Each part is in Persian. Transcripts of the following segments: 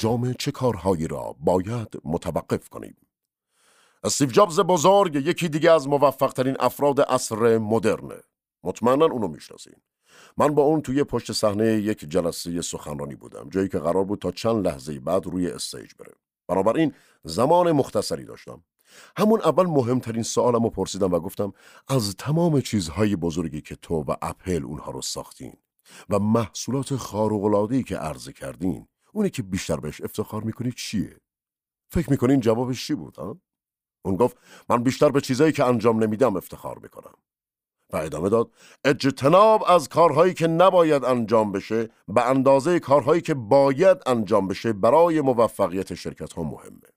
انجام چه کارهایی را باید متوقف کنیم؟ استیو جابز بزرگ یکی دیگه از موفقترین افراد عصر مدرنه. مطمئنا اونو می‌شناسین. من با اون توی پشت صحنه یک جلسه سخنرانی بودم جایی که قرار بود تا چند لحظه بعد روی استیج بره. بنابراین زمان مختصری داشتم. همون اول مهمترین سوالم پرسیدم و گفتم از تمام چیزهای بزرگی که تو و اپل اونها رو ساختین و محصولات خارق‌العاده‌ای که عرضه کردین اونی که بیشتر بهش افتخار می‌کنید چیه؟ فکر می‌کنین جوابش چی بود ها؟ اون گفت من بیشتر به چیزایی که انجام نمیدم افتخار می‌کنم. و ادامه داد اجتناب از کارهایی که نباید انجام بشه به اندازه کارهایی که باید انجام بشه برای موفقیت شرکت ها مهمه.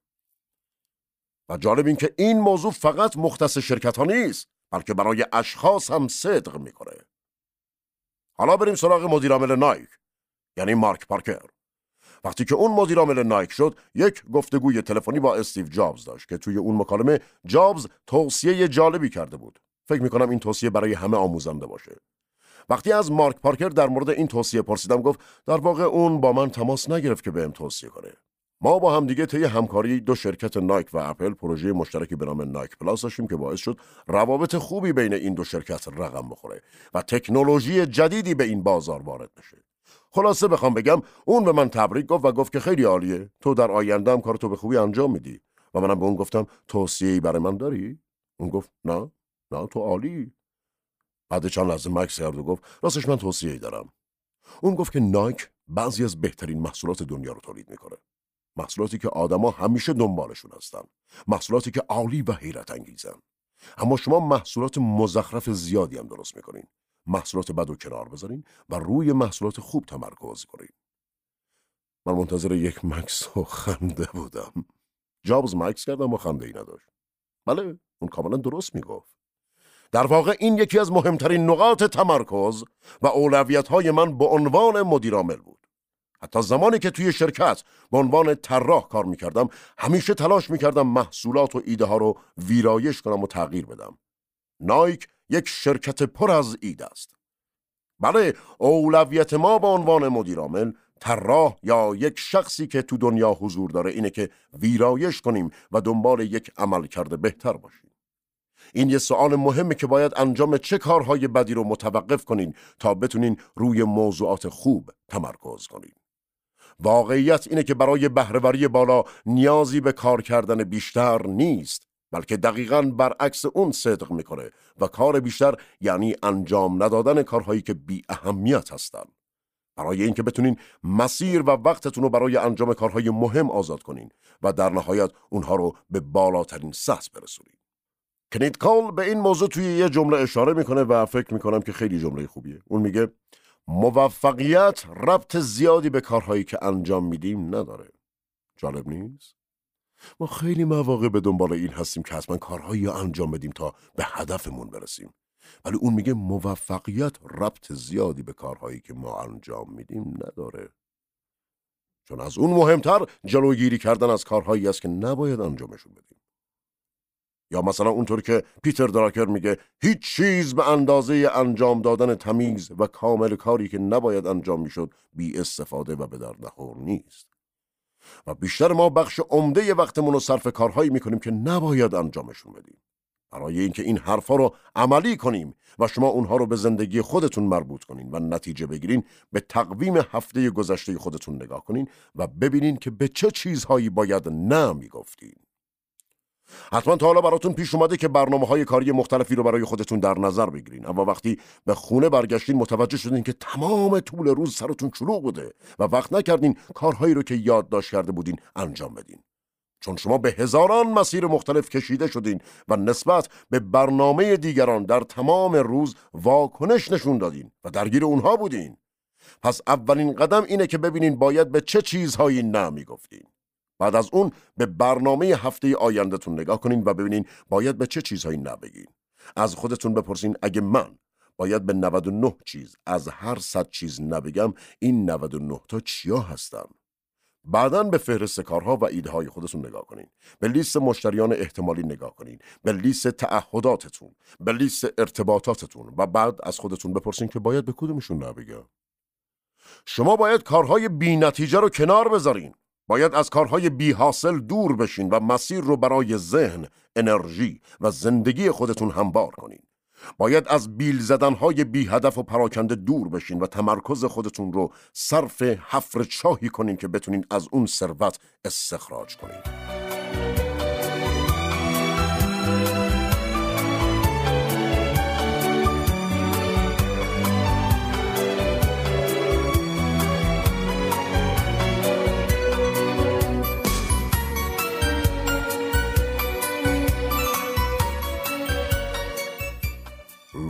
و جالب این که این موضوع فقط مختص شرکت ها نیست بلکه برای اشخاص هم صدق می‌کنه. حالا بریم سراغ مدیرعامل نایک یعنی مارک پارکر. وقتی که اون مدیرعامل نایک شد یک گفتگوی تلفنی با استیو جابز داشت که توی اون مکالمه جابز توصیه جالبی کرده بود. فکر می‌کنم این توصیه برای همه آموزنده باشه. وقتی از مارک پارکر در مورد این توصیه پرسیدم گفت در واقع اون با من تماس نگرفت که بهم توصیه کنه. ما با هم دیگه طی همکاری دو شرکت نایک و اپل پروژه مشترکی به نام نایک پلاس داشتیم که باعث شد روابط خوبی بین این دو شرکت رقم بخوره و تکنولوژی جدیدی به این بازار وارد بشه. خلاصه بخوام بگم اون به من تبریک گفت و گفت که خیلی عالیه. تو در آینده هم کارتو به خوبی انجام میدی. و منم به اون گفتم توصیه‌ای برای من داری؟ اون گفت نه. نه تو عالی. بعد چند لحظه مکس کرد و گفت راستش من توصیه‌ای دارم. اون گفت که نایک بعضی از بهترین محصولات دنیا رو تولید می‌کنه. محصولاتی که آدما همیشه دنبالشون هستن. محصولاتی که عالی و حیرت انگیزن اما شما محصولات مزخرف زیادی هم درست می‌کنین. محصولات بد و کنار بذارین و روی محصولات خوب تمرکز کنین. من منتظر یک مکس و خنده بودم. جابز مکس کردم و خنده ای نداشت. بله اون کاملا درست می‌گفت. در واقع این یکی از مهمترین نقاط تمرکز و اولویت های من به عنوان مدیرعامل بود. حتی زمانی که توی شرکت به عنوان طراح کار می‌کردم همیشه تلاش می‌کردم محصولات و ایده ها رو ویرایش کنم و تغییر بدم. نایک یک شرکت پر از ایده است. بله اولویت ما به عنوان مدیرعامل طراح یا یک شخصی که تو دنیا حضور داره اینه که ویرایش کنیم و دنبال یک عمل کرده بهتر باشیم. این یه سوال مهمه که باید انجام چه کارهای بدی رو متوقف کنین تا بتونین روی موضوعات خوب تمرکز کنین. واقعیت اینه که برای بهرهوری بالا نیازی به کار کردن بیشتر نیست. بلکه دقیقا برعکس اون صدق می‌کنه و کار بیشتر یعنی انجام ندادن کارهایی که بی اهمیت هستن. برای اینکه بتونین مسیر و وقتتون رو برای انجام کارهای مهم آزاد کنین و در نهایت اونها رو به بالاترین سطح برسونین. کنید کال به این موضوع توی یه جمله اشاره می‌کنه و فکر می‌کنم که خیلی جمله خوبیه. اون میگه موفقیت ربط زیادی به کارهایی که انجام میدیم نداره. جالب نیست؟ ما خیلی مواقع به دنبال این هستیم که حتما کارهایی انجام بدیم تا به هدفمون برسیم. ولی اون میگه موفقیت ربط زیادی به کارهایی که ما انجام میدیم نداره. چون از اون مهمتر جلوگیری کردن از کارهایی است که نباید انجامشون بدیم. یا مثلا اونطور که پیتر دراکر میگه هیچ چیز به اندازه انجام دادن تمیز و کامل کاری که نباید انجام می‌شد بی استفاده و به در نخور نیست. و بیشتر ما بخش عمده وقتمون رو صرف کارهایی می‌کنیم که نباید انجامشون بدیم. برای اینکه این حرفا رو عملی کنیم و شما اونها رو به زندگی خودتون مربوط کنین و نتیجه بگیرین به تقویم هفته گذشته خودتون نگاه کنین و ببینین که به چه چیزهایی باید نه می‌گفتین. حتما تا حالا براتون پیش اومده که برنامه های کاری مختلفی رو برای خودتون در نظر بگیرین. اما وقتی به خونه برگشتین متوجه شدین که تمام طول روز سرتون شلوغ بوده و وقت نکردین کارهایی رو که یادداشت کرده بودین انجام بدین. چون شما به هزاران مسیر مختلف کشیده شدین و نسبت به برنامه دیگران در تمام روز واکنش نشون دادین و درگیر اونها بودین. پس اولین قدم اینه که ببینین باید به چه چیزهایی نه می‌گفتین بعد از اون به برنامه هفته آیندهتون نگاه کنین و ببینین باید به چه چیزهایی نبگین از خودتون بپرسین اگه من باید به 99 چیز از هر صد چیز نبگم این 99 تا چیا هستم؟ بعدا به فهرست کارها و ایده های خودتون نگاه کنین. به لیست مشتریان احتمالی نگاه کنین. به لیست تعهداتتون. به لیست ارتباطاتتون. و بعد از خودتون بپرسین که باید به کدومشون نبگم شما باید کارهای بی نتیجه رو کنار بذارین. باید از کارهای بی حاصل دور بشین و مسیر رو برای ذهن، انرژی و زندگی خودتون هموار کنین. باید از بیل زدنهای بی هدف و پراکنده دور بشین و تمرکز خودتون رو صرف حفر چاهی کنین که بتونین از اون ثروت استخراج کنین.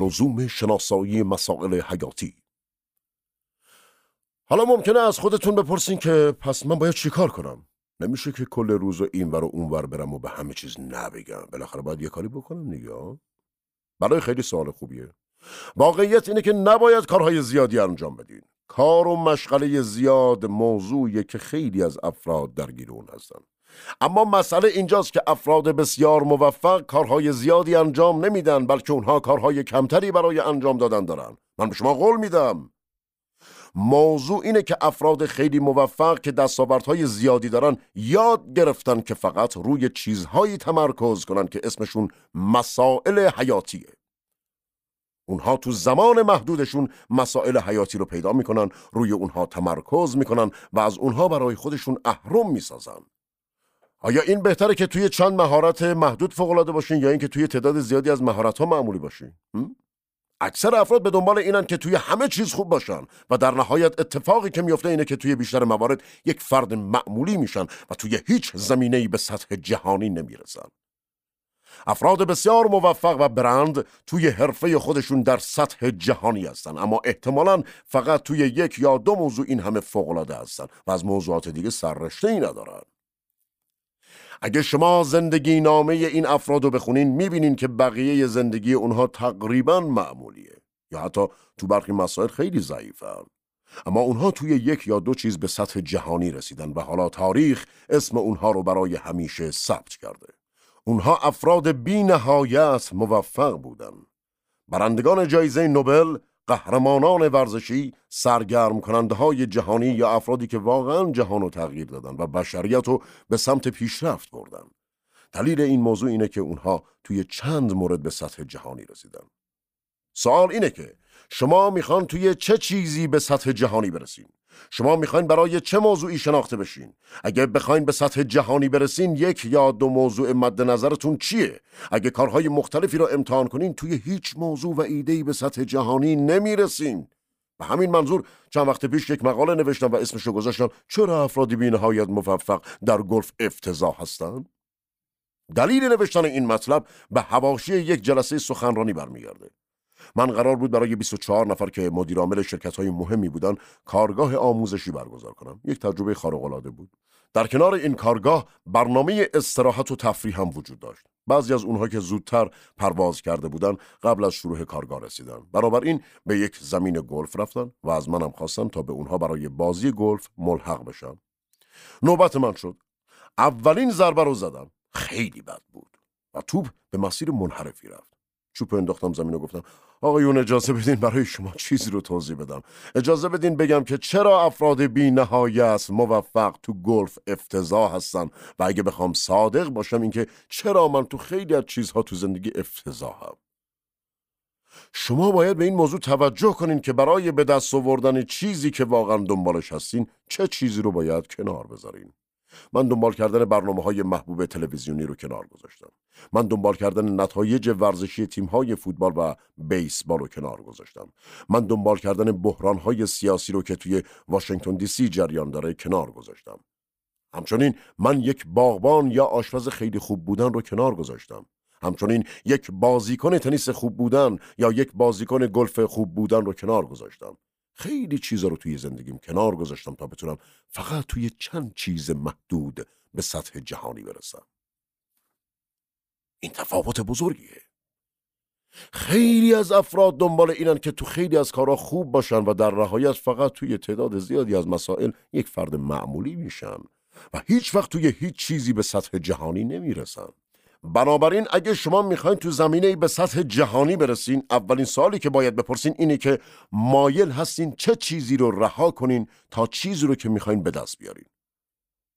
لزوم شناسایی مسائل حیاتی. حالا ممکنه از خودتون بپرسین که پس من باید چیکار کنم؟ نمیشه که کل روز و این ور و اون ور برم و به همه چیز نبگم. بالاخره باید یه کاری بکنم دیگه برای خیلی سوال خوبیه. واقعیت اینه که نباید کارهای زیادی انجام بدین. کار و مشغله زیاد موضوعیه که خیلی از افراد درگیر اون هستن. اما مسئله اینجاست که افراد بسیار موفق کارهای زیادی انجام نمیدن بلکه اونها کارهای کمتری برای انجام دادن دارن. من به شما قول میدم. موضوع اینه که افراد خیلی موفق که دستاوردهای زیادی دارن یاد گرفتن که فقط روی چیزهایی تمرکز کنن که اسمشون مسائل حیاتیه. اونها تو زمان محدودشون مسائل حیاتی رو پیدا می‌کنن روی اونها تمرکز می‌کنن و از اونها برای خودشون اهرم می‌سازن. آیا این بهتره که توی چند مهارت محدود فوق باشین یا اینکه توی تعداد زیادی از مهارت ها معمولی باشین؟ اکثر افراد به دنبال اینن که توی همه چیز خوب باشن و در نهایت اتفاقی که میفته اینه که توی بیشتر موارد یک فرد معمولی میشن و توی هیچ زمینه‌ای به سطح جهانی نمی‌رسن. افراد بسیار موفق و برند توی حرفه خودشون در سطح جهانی هستن اما احتمالا فقط توی یک یا دو موضوع این همه فوقالعاده هستن و از موضوعات دیگه سررشته ای ندارن. اگه شما زندگی نامه این افراد رو بخونین می‌بینین که بقیه زندگی اونها تقریبا معمولیه. یا حتی تو برخی مسائل خیلی ضعیفن اما اونها توی یک یا دو چیز به سطح جهانی رسیدن و حالا تاریخ اسم اونها رو برای همیشه ثبت کرده. اونها افراد بی نهایت موفق بودن. برندگان جایزه نوبل قهرمانان ورزشی سرگرم کننده های جهانی یا افرادی که واقعا جهان رو تغییر دادن و بشریت رو به سمت پیشرفت بردن. دلیل این موضوع اینه که اونها توی چند مورد به سطح جهانی رسیدن. سوال اینه که شما می‌خوان توی چه چیزی به سطح جهانی برسین؟ شما می‌خواین برای چه موضوعی شناخته بشین؟ اگه بخواین به سطح جهانی برسین یک یا دو موضوع مد نظرتون چیه؟ اگه کارهای مختلفی را امتحان کنین توی هیچ موضوع و ایدهی به سطح جهانی نمی‌رسین. به همین منظور چند وقت پیش یک مقاله نوشتم و اسمشو گذاشتم. چرا افرادی بی نهایت موفق در گلف افتضاح هستند؟ دلیل نوشتن این مطلب به هواشی یک جلسه سخنرانی برمیگرده. من قرار بود برای 24 نفر که مدیرعامل شرکت های مهمی بودن کارگاه آموزشی برگزار کنم. یک تجربه خارق العاده بود. در کنار این کارگاه برنامه استراحت و تفریح هم وجود داشت. بعضی از اونها که زودتر پرواز کرده بودن قبل از شروع کارگاه رسیدن. این به یک زمین گلف رفتن و از منم خواستن تا به اونها برای بازی گلف ملحق بشم. نوبت من شد. اولین ضربه رو زدم. خیلی بد بود و توپ به مسیر منحرفی رفت. چوب انداختم زمین و گفتم آقایون اجازه بدین برای شما چیزی رو توضیح بدم. اجازه بدین بگم که چرا افراد بی نهایت موفق تو گلف افتضاح هستن؟ و اگه بخوام صادق باشم اینکه چرا من تو خیلی از چیزها تو زندگی افتضاحم؟ شما باید به این موضوع توجه کنین که برای به دست آوردن چیزی که واقعا دنبالش هستین چه چیزی رو باید کنار بذارین؟ من دنبال کردن برنامه های محبوب تلویزیونی رو کنار گذاشتم. من دنبال کردن نتایج ورزشی تیم های فوتبال و بیسبال رو کنار گذاشتم. من دنبال کردن بحران های سیاسی رو که توی واشنگتن دی سی جریان داره کنار گذاشتم. همچنین من یک باغبان یا آشپز خیلی خوب بودن رو کنار گذاشتم. همچنین یک بازیکن تنیس خوب بودن یا یک بازیکن گلف خوب بودن رو کنار گذاشتم. خیلی چیزا رو توی زندگیم کنار گذاشتم تا بتونم فقط توی چند چیز محدود به سطح جهانی برسم. این تفاوت بزرگیه. خیلی از افراد دنبال اینن که تو خیلی از کارها خوب باشن و در نهایت فقط توی تعداد زیادی از مسائل یک فرد معمولی میشن و هیچ وقت توی هیچ چیزی به سطح جهانی نمی‌رسن. بنابراین اگه شما می‌خواین تو زمینه به سطح جهانی برسین اولین سوالی که باید بپرسین اینه که مایل هستین چه چیزی رو رها کنین تا چیزی رو که می‌خواین به دست بیارین.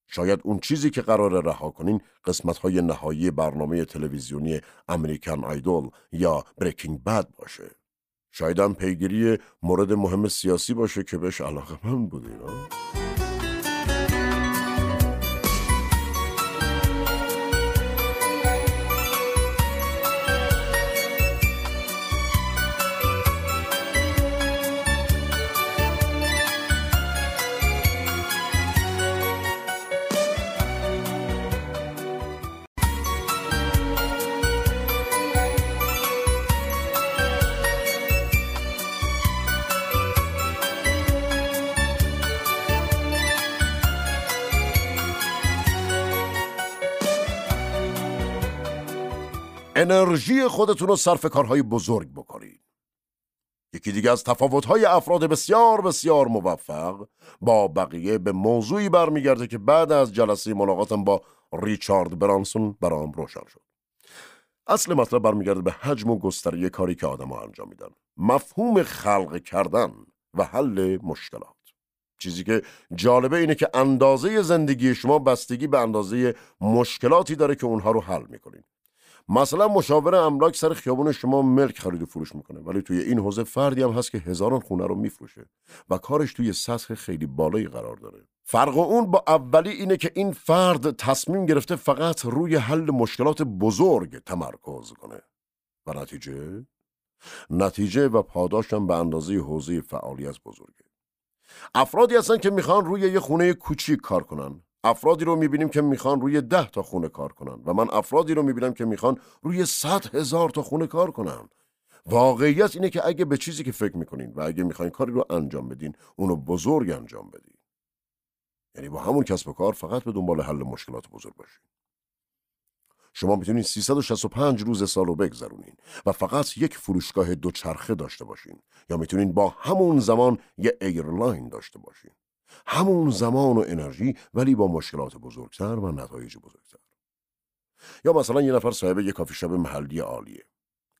شاید اون چیزی که قرار رها کنین قسمت های نهایی برنامه تلویزیونی امریکن آیدول یا بریکینگ بد باشه. شاید هم پیگیری مورد مهم سیاسی باشه که بهش علاقه من بودین انرژی خودتون رو صرف کارهای بزرگ بکنید. یکی دیگه از تفاوت‌های افراد بسیار بسیار موفق با بقیه به موضوعی برمیگرده که بعد از جلسه ملاقاتم با ریچارد برانسون برام روشن شد. اصل مطلب برمیگرده به حجم و گستری کاری که آدم ها انجام میدن. مفهوم خلق کردن و حل مشکلات. چیزی که جالبه اینه که اندازه زندگی شما بستگی به اندازه مشکلاتی داره که اونها رو حل می‌کنین. مثلا مشاور املاک سر خیابون شما ملک خرید و فروش می‌کنه ولی توی این حوزه فردی هم هست که هزاران خونه رو میفروشه و کارش توی سطح خیلی بالایی قرار داره. فرق اون با اولی اینه که این فرد تصمیم گرفته فقط روی حل مشکلات بزرگ تمرکز کنه. و نتیجه؟ نتیجه و پاداشم به اندازه حوزه فعالیت بزرگه. افرادی هستن که می‌خوان روی یه خونه کوچیک کار کنن. افرادی رو می‌بینیم که می‌خوان روی ده تا خونه کار کنن و من افرادی رو می‌بینم که می‌خوان روی صد هزار تا خونه کار کنن. واقعیت اینه که اگه به چیزی که فکر می‌کنین و اگه می‌خواین کاری رو انجام بدین اونو بزرگ انجام بدین. یعنی با همون کسب و کار فقط به دنبال حل مشکلات بزرگ باشین. شما می‌تونین 365 روز سال رو بگذرونین و فقط یک فروشگاه دوچرخه داشته باشین یا می‌تونین با همون زمان یه airline داشته باشین. همون زمان و انرژی ولی با مشکلات بزرگتر و نتایج بزرگتر. یا مثلا یه نفر صاحب یه کافی شاپ محلی عالیه.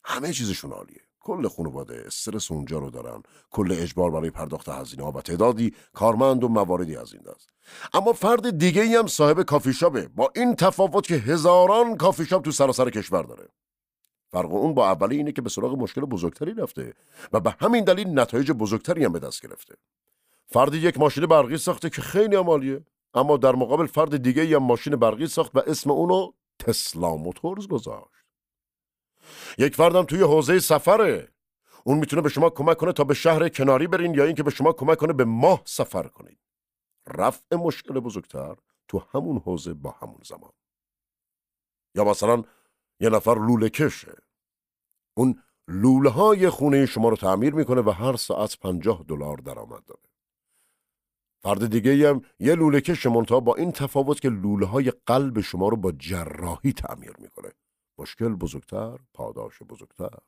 همه چیزشون عالیه. کل خانواده استرس اونجا رو دارن. کل اجبار برای پرداخت هزینه ها و تعدادی کارمند و مواردی از این دست. اما فرد دیگه ای هم صاحب کافی شاپه با این تفاوت که هزاران کافی شاپ تو سراسر کشور داره. فرق اون با اولی اینه که به سراغ مشکل بزرگتری رفته و به همین دلیل نتایج بزرگتری هم به دست گرفته. فردی یک ماشین برقی ساخته که خیلی عمالیه اما در مقابل فرد دیگه هم ماشین برقی ساخت و اسم اونو تسلا موتورز گذاشت. یک فردم توی حوزه سفره. اون می‌تونه به شما کمک کنه تا به شهر کناری برین یا اینکه به شما کمک کنه به ماه سفر کنید رفع مشکل بزرگتر تو همون حوزه با همون زمان. یا مثلا یه نفر لوله کشه. اون لوله های خونه شما رو تعمیر می‌کنه و هر ساعت پنجاه دلار درآمد داره. فرد دیگه هم یه لوله کش منتها با این تفاوت که لوله های قلب شما رو با جراحی تعمیر می‌کنه. مشکل بزرگتر پاداش بزرگتر.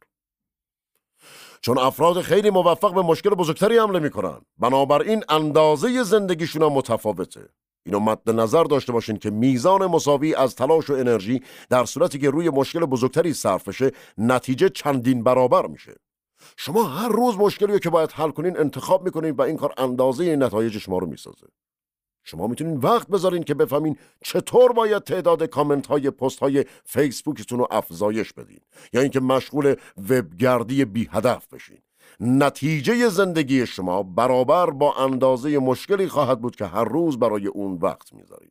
چون افراد خیلی موفق به مشکل بزرگتری حمله می‌کنن. بنابراین اندازه زندگیشون هم متفاوته. اینو مد نظر داشته باشین که میزان مساوی از تلاش و انرژی در صورتی که روی مشکل بزرگتری صرف بشه نتیجه چندین برابر میشه. شما هر روز مشکلی که باید حل کنین انتخاب می‌کنین و این کار اندازه نتایج شما رو می‌سازه. شما می‌تونین وقت بذارین که بفهمین چطور باید تعداد کامنت های پست های فیسبوکتون رو افزایش بدین. یا اینکه مشغول وبگردی بی هدف بشین. نتیجه زندگی شما برابر با اندازه مشکلی خواهد بود که هر روز برای اون وقت می‌ذارین.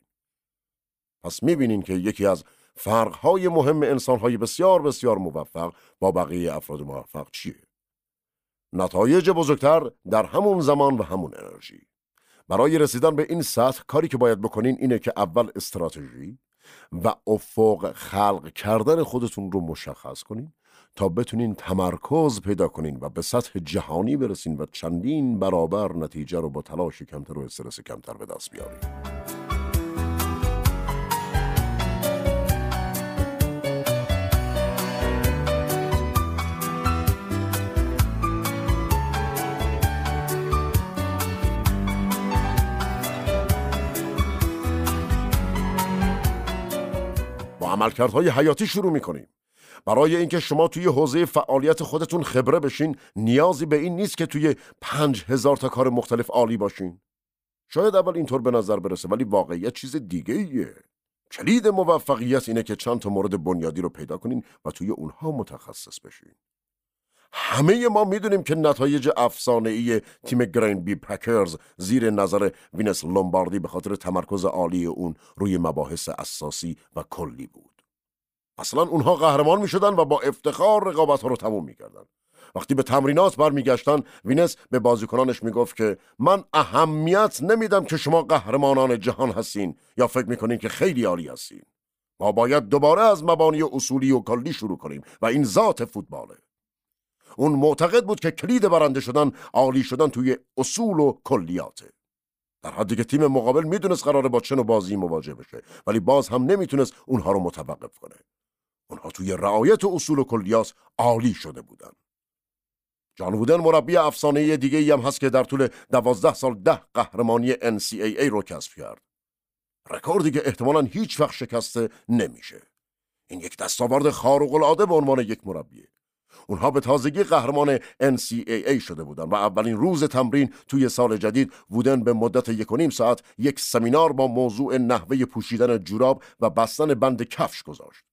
پس می‌بینین که یکی از فرقهای مهم انسانهای بسیار بسیار موفق با بقیه افراد موفق چیه؟ نتایج بزرگتر در همون زمان و همون انرژی. برای رسیدن به این سطح کاری که باید بکنین اینه که اول استراتژی و افق خلق کردن خودتون رو مشخص کنین تا بتونین تمرکز پیدا کنین و به سطح جهانی برسین و چندین برابر نتیجه رو با تلاش کمتر و استرس کمتر به دست بیارین. عملکردهای حیاتی شروع می‌کنیم برای اینکه شما توی حوزه فعالیت خودتون خبره بشین نیازی به این نیست که توی پنج هزار تا کار مختلف عالی باشین شاید اول اینطور به نظر برسه ولی واقعیت چیز دیگه ایه. کلید موفقیت اینه که چند تا مورد بنیادی رو پیدا کنین و توی اونها متخصص بشین. همه ما می‌دونیم که نتایج افسانه ای تیم Green Bay Packers زیر نظر وینس لومباردی به خاطر تمرکز عالی اون روی مباحث اساسی و کلی بود. اصلا اونها قهرمان می و با افتخار رقابت ها رو تموم می وقتی به تمرینات برمیگشتن وینس به بازیکنانش می‌گفت که من اهمیت نمیدم که شما قهرمانان جهان هستین یا فکر می‌کنین که خیلی عالی هستین. ما باید دوباره از مبانی اصولی و کلی شروع کنیم و این ذات فوتباله. اون معتقد بود که کلید برنده شدن عالی شدن توی اصول و کلیاته در حدی که تیم مقابل می‌دونست قراره با چه بازی مواجه بشه ولی باز هم نمی‌تونست اونها رو متوقف کنه اونها توی رعایت اصول و کلیات عالی شده بودن جان وودن مربی افسانه دیگه ای هم هست که در طول دوازده سال ده قهرمانی NCAA رو کسب کرد. رکوردی که احتمالا هیچ وقت شکسته نمیشه. این یک دستاورد خارق العاده به عنوان یک مربیه. اونها به تازگی قهرمان NCAA شده بودن و اولین روز تمرین توی سال جدید وودن به مدت یک و نیم ساعت یک سمینار با موضوع نحوه پوشیدن جوراب و بستن بند کفش گذاشت.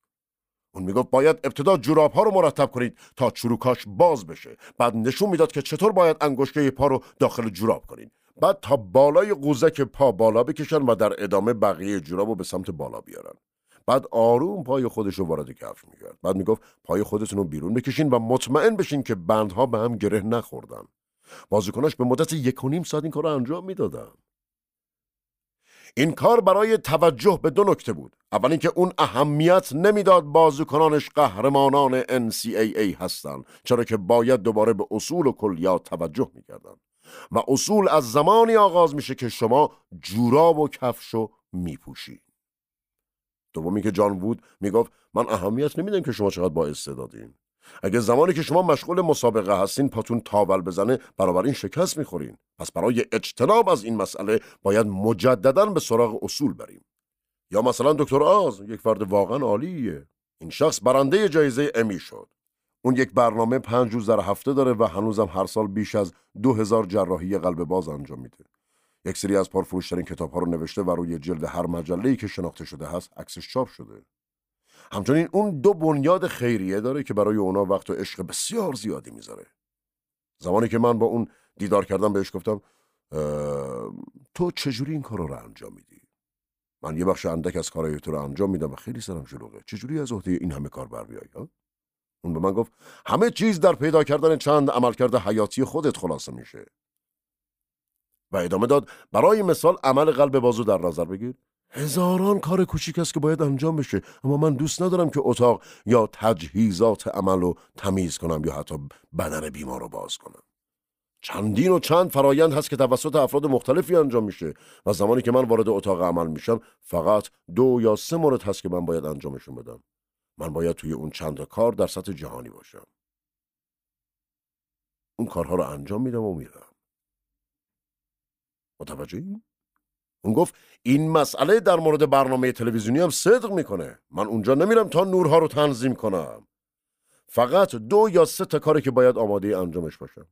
اون می‌گفت باید ابتدا جوراب ها رو مرتب کنید تا چروکاش باز بشه. بعد نشون می‌داد که چطور باید انگشته پا رو داخل جوراب کنید. بعد تا بالای قوزک پا بالا بکشن و در ادامه بقیه جوراب رو به سمت بالا بیارن. بعد آروم پای خودش رو وارد کفش می‌کرد. بعد می‌گفت پای خودتون رو بیرون بکشین و مطمئن بشین که بندها به هم گره نخوردن. بازیکناش به مدت یک و نیم ساعت این کار رو انجام می‌دادن. این کار برای توجه به دو نکته بود. اول اینکه اون اهمیت نمی‌داد بازیکنانش قهرمانان NCAA هستند چرا که باید دوباره به اصول و کلیات توجه می‌کردن. و اصول از زمانی آغاز میشه که شما جوراب و کفشو میپوشی. دومی که جان وود می‌گفت من اهمیت نمیدم که شما چقدر با استعدادین اگه زمانی که شما مشغول مسابقه هستین پاتون تاول بزنه برابر این شکست می‌خورین. پس برای اجتناب از این مسئله باید مجددا به سراغ اصول بریم. یا مثلا دکتر آز یک فرد واقعا عالیه. این شخص برنده جایزه امی شد. اون یک برنامه پنج روز در هفته داره و هنوزم هر سال بیش از دو هزار جراحی قلب باز انجام میده. یک سری از پرفروشترین کتاب ها رو نوشته و روی جلد هر مجله که شناخته شده هست عکسش چاپ شده. همچنین اون دو بنیاد خیریه داره که برای اونا وقت و عشق بسیار زیادی می‌ذاره. زمانی که من با اون دیدار کردم بهش گفتم تو چجوری این کار رو انجام میدی؟ من یه بخش اندک از کارهای تو رو انجام میدم و خیلی سرم شلوغه چجوری از عهده این همه کار بر بیای اون به من گفت همه چیز در پیدا کردن چند عملکرد حیاتی خودت خلاصه میشه. و ادامه داد برای مثال عمل قلب بازو در نظر بگیر. هزاران کار کوچیک است که باید انجام بشه اما من دوست ندارم که اتاق یا تجهیزات عمل رو تمیز کنم یا حتی بدن بیمار رو باز کنم. چندین و چند فرایند هست که توسط افراد مختلفی انجام میشه و زمانی که من وارد اتاق عمل میشم فقط دو یا سه مورد هست که من باید انجامشون بدم. من باید توی اون چند کار در سطح جهانی باشم. اون کارها رو انجام میدم و میرم. متوجه اون گفت این مسئله در مورد برنامه تلویزیونی هم صدق می‌کنه. من اونجا نمیرم تا نورها رو تنظیم کنم. فقط دو یا سه تا کاری که باید آماده انجامش باشم.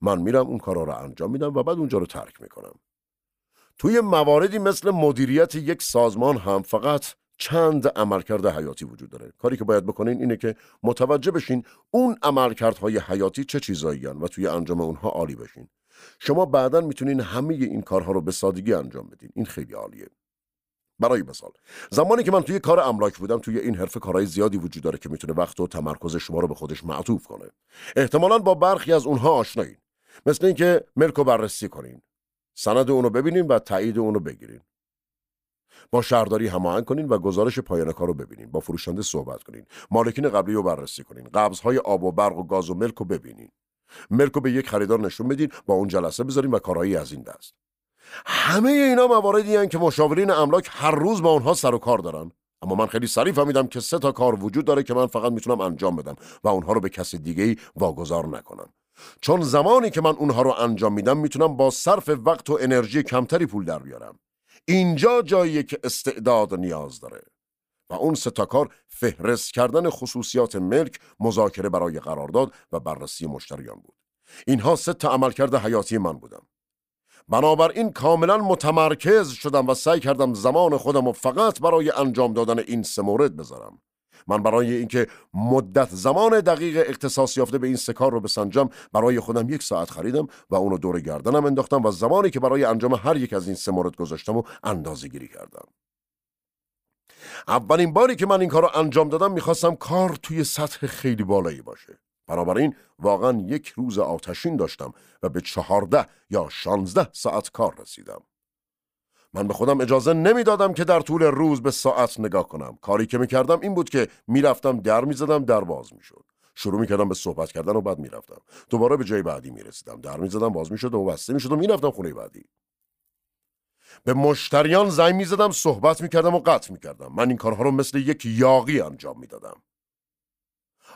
من میرم اون کارا رو انجام میدم و بعد اونجا رو ترک می‌کنم. توی مواردی مثل مدیریت یک سازمان هم فقط چند عملکرد حیاتی وجود داره. کاری که باید بکنین اینه که متوجه بشین اون عملکردهای حیاتی چه چیزایی و توی انجام اونها عالی بشین. شما بعدا می‌تونین همه این کارها رو به سادگی انجام بدین. این خیلی عالیه. برای مثال زمانی که من توی کار املاک بودم توی این حرف کارهای زیادی وجود داره که می‌تونه وقت و تمرکز شما رو به خودش معطوف کنه. احتمالا با برخی از اونها آشنایین. مثل اینکه ملک رو بررسی کنین. سند اونو ببینین و تایید اونو بگیرین. با شهرداری هماهنگ کنین و گزارش پایان کار رو ببینین. با فروشنده صحبت کنین. مالکین قبلی رو بررسی کنین. قبضهای آب و برق و گاز و ملک رو ببینین. ملک رو به یک خریدار نشون بدین با اون جلسه بذارین و کارهایی از این دست. همه اینا مواردی هن که مشاورین املاک هر روز با اونها سر و کار دارن. اما من خیلی سریع فهمیدم که سه تا کار وجود داره که من فقط می‌تونم انجام بدم و اونها رو به کسی دیگه ای واگذار نکنم. چون زمانی که من اونها رو انجام میدم می‌تونم با صرف وقت و انرژی کمتری پول در بیارم. اینجا جاییه که استعداد نیاز داره. و اون کار فهرست کردن خصوصیات ملک مذاکره برای قرارداد و بررسی مشتریان بود. اینها سه تا عملکرد حیاتی من بودم. بنابراین کاملا متمرکز شدم و سعی کردم زمان خودم و فقط برای انجام دادن این سه مورد بذارم. من برای اینکه مدت زمان دقیق اختصاص یافته به این سه کار رو بسنجم برای خودم یک ساعت خریدم و اونو دور گردنم انداختم و زمانی که برای انجام هر یک از این سه مورد گذاشتم و اندازه گیری کردم. اولین باری که من این کار رو انجام دادم می‌خواستم کار توی سطح خیلی بالایی باشه. بنابراین واقعا یک روز آتشین داشتم و به چهارده یا شانزده ساعت کار رسیدم. من به خودم اجازه نمی‌دادم که در طول روز به ساعت نگاه کنم. کاری که می‌کردم این بود که می‌رفتم در می‌زدم در باز می‌شد. شروع می‌کردم به صحبت کردن و بعد می‌رفتم. دوباره به جای بعدی می‌رسیدم. در می‌زدم باز می‌شد و بسته می‌شد و می‌رفتم خونه بعدی. به مشتریان زنگ می‌زدم صحبت می‌کردم و قطع می‌کردم من این کارها رو مثل یک یاقی انجام می‌دادم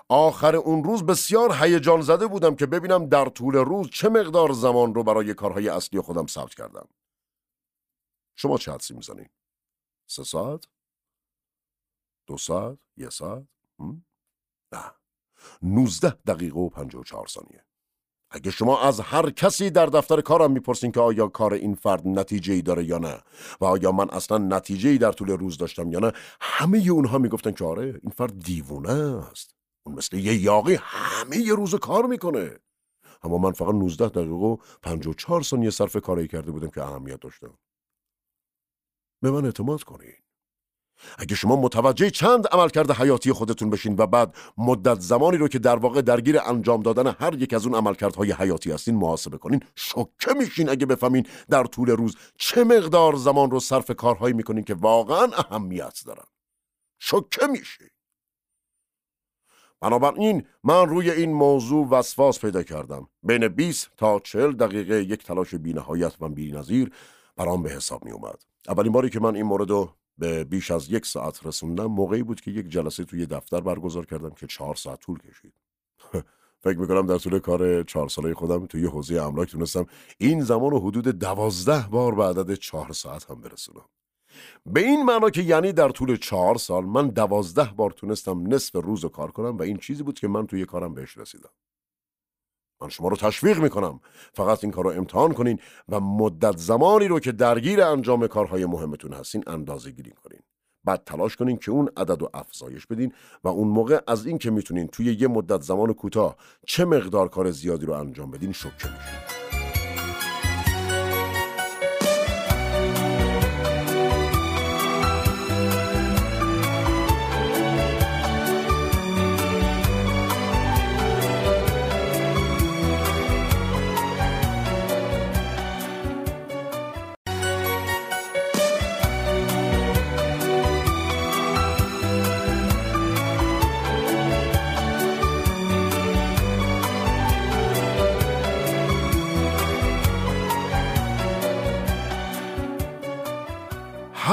آخر اون روز بسیار هیجان زده بودم که ببینم در طول روز چه مقدار زمان رو برای کارهای اصلی خودم ثبت کردم شما چه حدسی می‌زنین؟ سه ساعت؟ دو ساعت؟ یه ساعت؟ نه نوزده دقیقه و پنج و چهار ثانیه اگه شما از هر کسی در دفتر کارم می‌پرسین که آیا کار این فرد نتیجه ای داره یا نه و آیا من اصلا نتیجه ای در طول روز داشتم یا نه همه اونها می‌گفتن که آره این فرد دیوونه است. اون مثل یه یاقی همه یه روز کار می‌کنه. اما من فقط 19 دقیقه و 54 ثانیه صرف کاری کرده بودم که اهمیت داشتم. به من اعتماد کنین اگه شما متوجه چند عملکرد حیاتی خودتون بشین و بعد مدت زمانی رو که در واقع درگیر انجام دادن هر یک از اون عملکردهای حیاتی هستین محاسبه کنین شوکه میشین اگه بفهمین در طول روز چه مقدار زمان رو صرف کارهایی می‌کنین که واقعا اهمیت دارن. شوکه میشین. بنابراین من روی این موضوع وسواس پیدا کردم. بین 20 تا 40 دقیقه یک تلاش بینهایت و بینظیر برام به حساب می اومد اولین باری که من این مورد رو به بیش از یک ساعت رسوندم موقعی بود که یک جلسه توی دفتر برگزار کردم که چهار ساعت طول کشید. فکر می‌کنم در طول کار چهار ساله خودم توی حوزه املاک تونستم این زمان رو حدود دوازده بار به عدد چهار ساعت هم برسونم. به این معنا که یعنی در طول چهار سال من دوازده بار تونستم نصف روز کار کنم و این چیزی بود که من توی کارم بهش رسیدم. من شما رو تشویق می‌کنم. فقط این کار رو امتحان کنین و مدت زمانی رو که درگیر انجام کارهای مهمتون هستین اندازه گیری کنین. بعد تلاش کنین که اون عدد رو افزایش بدین و اون موقع از این که می‌تونین توی یه مدت زمان کوتاه چه مقدار کار زیادی رو انجام بدین شکر میشین.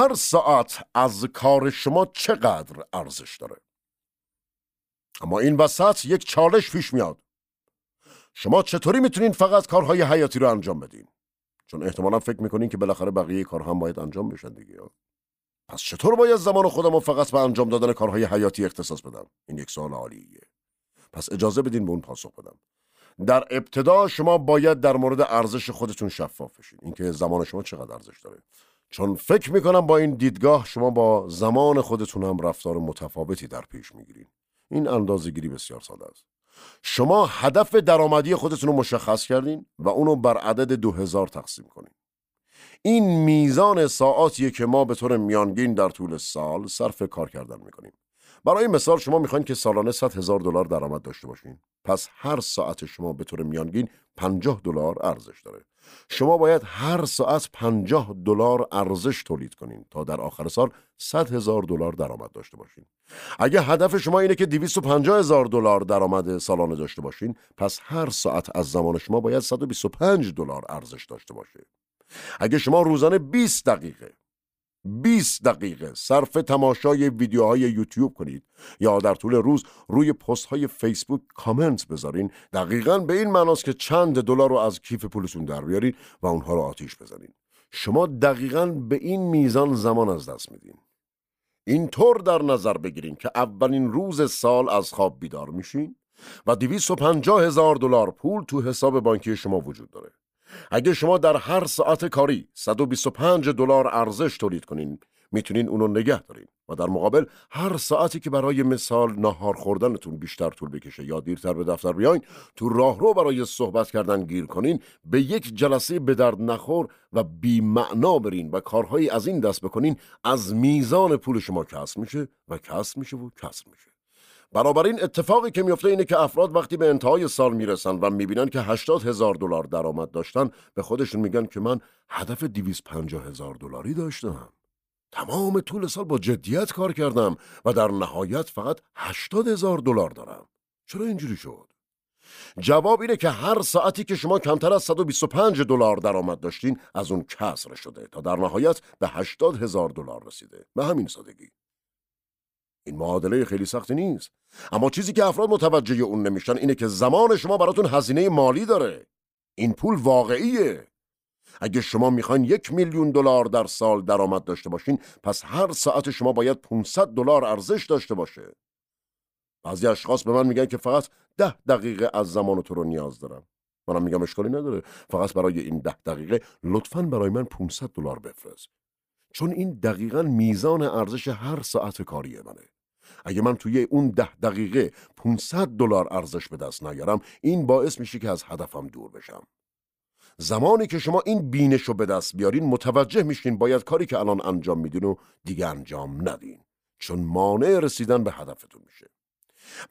هر ساعت از کار شما چقدر ارزش داره؟ اما این وسط یک چالش پیش میاد. شما چطوری می‌تونین فقط کارهای حیاتی رو انجام بدین؟ چون احتمالا فکر می‌کنین که بالاخره بقیه کار هم باید انجام بشن دیگه. پس چطور باید زمان خودم رو فقط به انجام دادن کارهای حیاتی اختصاص بدم؟ این یک سوال عالیه. پس اجازه بدین به اون پاسخ بدم. در ابتدا شما باید در مورد ارزش خودتون شفاف بشین. اینکه زمان شما چقدر ارزش داره. چون فکر می‌کنم با این دیدگاه شما با زمان خودتون هم رفتار متفاوتی در پیش می‌گیرین. این اندازه گیری بسیار ساده است. شما هدف درآمدی خودتون رو مشخص کردین و اونو بر عدد دو هزار تقسیم کنین. این میزان ساعاتیه که ما به طور میانگین در طول سال صرف کار کردن می‌کنیم. برای مثال شما می‌خواین که سالانه 100 هزار دلار درآمد داشته باشین. پس هر ساعت شما به طور میانگین 50 دلار ارزش داره. شما باید هر ساعت 50 دلار ارزش تولید کنین تا در آخر سال 100 هزار دلار درآمد داشته باشین. اگه هدف شما اینه که 250 هزار دلار درآمد سالانه داشته باشین پس هر ساعت از زمان شما باید 125 دلار ارزش داشته باشه. اگه شما روزانه 20 دقیقه 20 دقیقه. صرف تماشای ویدیوهای یوتیوب کنید یا در طول روز روی پست های فیسبوک کامنت بذارین. دقیقا به این معناست که چند دلار رو از کیف پولتون در بیارین و اونها رو آتیش بزنین. شما دقیقا به این میزان زمان از دست میدین. اینطور در نظر بگیرین که اولین روز سال از خواب بیدار میشین و 250 هزار دلار پول تو حساب بانکی شما وجود داره. اگه شما در هر ساعت کاری 125 دلار ارزش تولید کنین می‌تونین اونو نگه دارین و در مقابل هر ساعتی که برای مثال نهار خوردنتون بیشتر طول بکشه یا دیرتر به دفتر بیاین تو راهرو برای صحبت کردن گیر کنین به یک جلسه به درد نخور و بی معنا برین و کارهایی از این دست بکنین از میزان پول شما کسر میشه و کسر میشه و کسر میشه. بنابراین اتفاقی که میفته اینه که افراد وقتی به انتهای سال می‌رسن و می‌بینن که 80 هزار دلار درآمد داشتن به خودشون میگن که من هدف 250 هزار دلاری داشتم. تمام طول سال با جدیت کار کردم و در نهایت فقط 80 هزار دلار دارم. چرا اینجوری شد؟ جواب اینه که هر ساعتی که شما کمتر از 125 دلار درآمد داشتین از اون کسر شده تا در نهایت به 80 هزار دلار رسیده. به همین سادگی. این معادله خیلی سختی نیست. اما چیزی که افراد متوجه اون نمیشن اینه که زمان شما براتون هزینه مالی داره. این پول واقعیه. اگه شما می‌خواین یک میلیون دلار در سال درآمد داشته باشین پس هر ساعت شما باید 500 دلار ارزش داشته باشه. بعضی اشخاص به من میگن که فقط ده دقیقه از زمان تو رو نیاز دارم. منم میگم اشکالی نداره. فقط برای این ده دقیقه لطفا برای من 500 دلار بفرست. چون این دقیقا میزان ارزش هر ساعت کاری منه. اگه من توی اون ده دقیقه 500 دلار ارزش به دست نیارم این باعث میشه که از هدفم دور بشم. زمانی که شما این بینش رو به دست بیارین متوجه میشین باید کاری که الان انجام میدین و دیگه انجام ندین. چون مانع رسیدن به هدفتون میشه.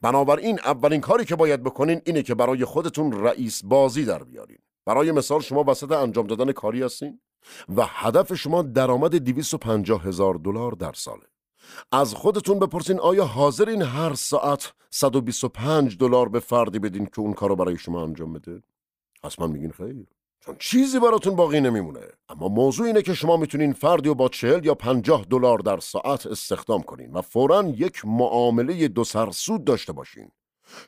بنابراین اولین کاری که باید بکنین اینه که برای خودتون رئیس بازی در بیارین. برای مثال شما وسط انجام دادن کاری هستین؟ و هدف شما درآمد 250 هزار دلار در ساله. از خودتون بپرسین آیا حاضرین هر ساعت 125 دلار به فردی بدین که اون کارو برای شما انجام بده؟ حتما میگین خیر. چون چیزی براتون باقی نمیمونه. اما موضوع اینه که شما می‌تونین فردی رو با 40 یا 50 دلار در ساعت استخدام کنین و فورا یک معامله دو سرسود داشته باشین.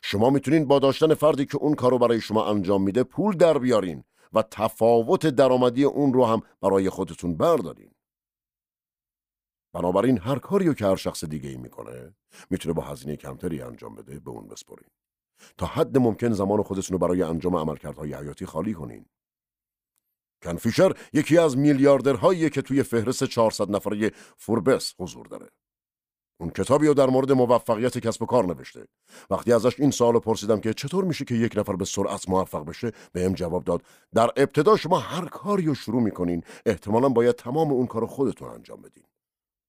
شما می‌تونین با داشتن فردی که اون کارو برای شما انجام میده پول در بیارین و تفاوت درآمدی اون رو هم برای خودتون بردارین. بنابراین هر کاری رو که هر شخص دیگه ای می‌کنه می‌تونه با هزینه کمتری انجام بده به اون بسپرین. تا حد ممکن زمان خودتون رو برای انجام عملکردهای حیاتی خالی کنین. کنفیشر یکی از میلیاردرهایی که توی فهرست 400 نفره فوربس حضور داره. اون کتابی رو در مورد موفقیت کسب و کار نوشته. وقتی ازش این سوال پرسیدم که چطور میشه که یک نفر به سرعت موفق بشه بهم جواب داد در ابتدا شما هر کاری رو شروع می‌کنین احتمالا باید تمام اون کار خودتون انجام بدین.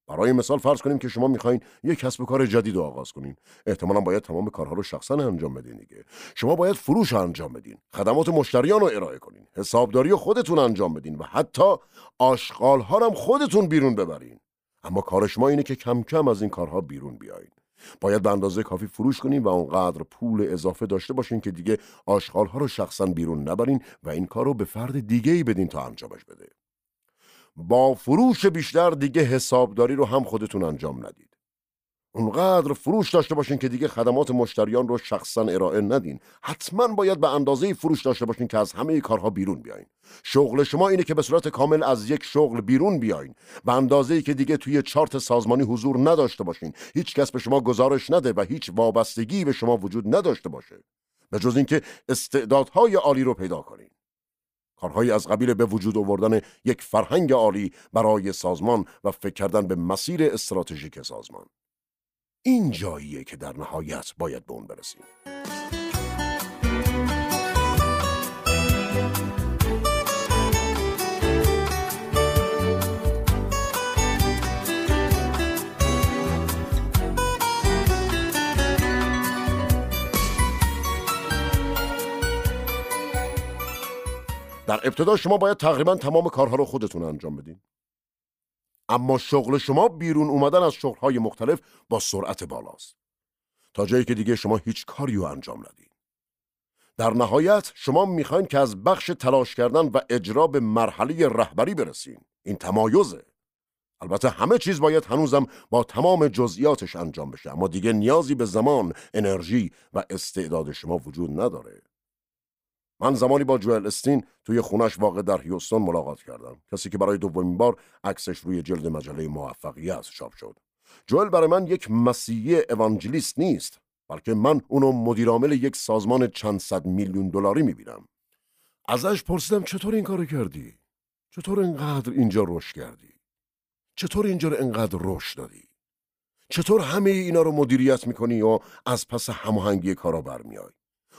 برای مثال فرض کنیم که شما می‌خواین یک کسب و کار جدید رو آغاز کنین. احتمالا باید تمام کارها رو شخصا انجام بدین دیگه. شما باید فروش انجام بدین خدمات مشتریان رو ارائه کنین حسابداری رو خودتون انجام بدین و حتی آشغال ها هم خودتون بیرون ببرین. اما کار شما اینه که کم کم از این کارها بیرون بیاین باید به اندازه کافی فروش کنین و اونقدر پول اضافه داشته باشین که دیگه آشغال ها رو شخصا بیرون نبرین و این کار رو به فرد دیگه ای بدین تا انجامش بده با فروش بیشتر دیگه حسابداری رو هم خودتون انجام ندید. اونقدر فروش داشته باشین که دیگه خدمات مشتریان رو شخصا ارائه ندین. حتما باید به اندازه فروش داشته باشین که از همه کارها بیرون بیاین. شغل شما اینه که به صورت کامل از یک شغل بیرون بیاین. به اندازه‌ای که دیگه توی چارت سازمانی حضور نداشته باشین. هیچ کس به شما گزارش نده و هیچ وابستگی به شما وجود نداشته باشه. به جز اینکه استعدادهای عالی رو پیدا کنین. کارهایی از قبیل به وجود آوردن یک فرهنگ عالی برای سازمان و فکر کردن به مسیر استراتژیک سازمان این جاییه که در نهایت باید به اون برسیم. در ابتدا شما باید تقریبا تمام کارها رو خودتون انجام بدین. اما شغل شما بیرون اومدن از شغلهای مختلف با سرعت بالاست. تا جایی که دیگه شما هیچ کاری رو انجام ندین. در نهایت شما می‌خواین که از بخش تلاش کردن و اجرا به مرحله رهبری برسین. این تمایزه. البته همه چیز باید هنوزم با تمام جزئیاتش انجام بشه اما دیگه نیازی به زمان، انرژی و استعداد شما وجود نداره. من زمانی با جوئل استین توی خونش واقع در هیوستون ملاقات کردم کسی که برای دومین بار عکسش روی جلد مجله موفقیت چاپ شد جوئل برای من یک مسیحی اوانجلیست نیست بلکه من اونو مدیرعامل یک سازمان چند صد میلیون دلاری می‌بینم ازش پرسیدم چطور این کارو کردی؟ چطور اینقدر اینجا رشد کردی؟ چطور اینجا رو اینقدر رشد دادی؟ چطور همه اینا رو مدیریت می‌کنی و از پس هماهنگی کارا برمیای؟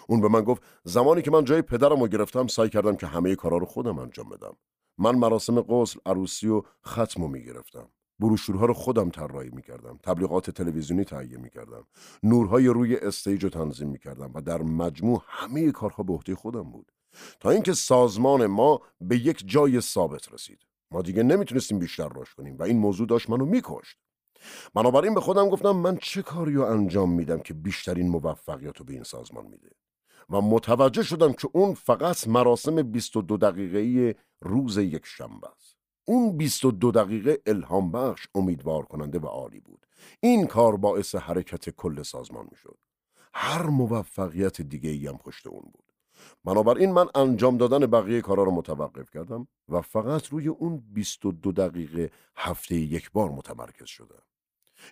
اون به من گفت زمانی که من جای پدرم رو گرفتم سعی کردم که همه کارا رو خودم انجام بدم. من مراسم غسل، عروسی و ختم رو می‌گرفتم. بروشورها رو خودم طراحی می‌کردم. تبلیغات تلویزیونی تهیه می‌کردم. نورهای روی استیج رو تنظیم می‌کردم و در مجموع همه کارها به عهده خودم بود. تا اینکه سازمان ما به یک جای ثابت رسید. ما دیگه نمی‌تونستیم بیشتر رشد کنیم و این موضوع داشت منو میکشت. بنابراین به خودم گفتم من چه کاری رو انجام میدم که بیشترین موفقیت رو به این سازمان میده؟ و متوجه شدم که اون فقط مراسم 22 دقیقه‌ای روز یک شنبه است. اون 22 دقیقه الهام بخش امیدوار کننده و عالی بود. این کار باعث حرکت کل سازمان می‌شد. هر موفقیت دیگه هم پشت اون بود. بنابراین من انجام دادن بقیه کارا رو متوقف کردم و فقط روی اون 22 دقیقه هفته یک بار متمرکز شدم.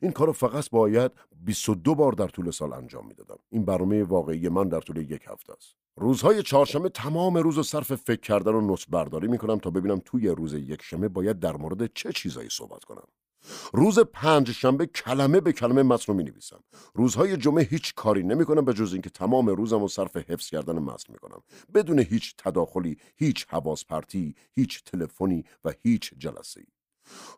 این کار فقط باید 22 بار در طول سال انجام می‌دادم. این برنامه واقعی من در طول یک هفته است. روزهای چهارشنبه تمام روز و صرف فکر کردن و نوت برداری می‌کنم تا ببینم توی روز یک شنبه باید در مورد چه چیزایی صحبت کنم. روز پنج شنبه کلمه به کلمه متن رو می نویسم روزهای جمعه هیچ کاری نمی کنم به جز اینکه تمام روزم رو صرف حفظ کردن متن می کنم بدون هیچ تداخلی هیچ حواس پرتی هیچ تلفنی و هیچ جلسه ای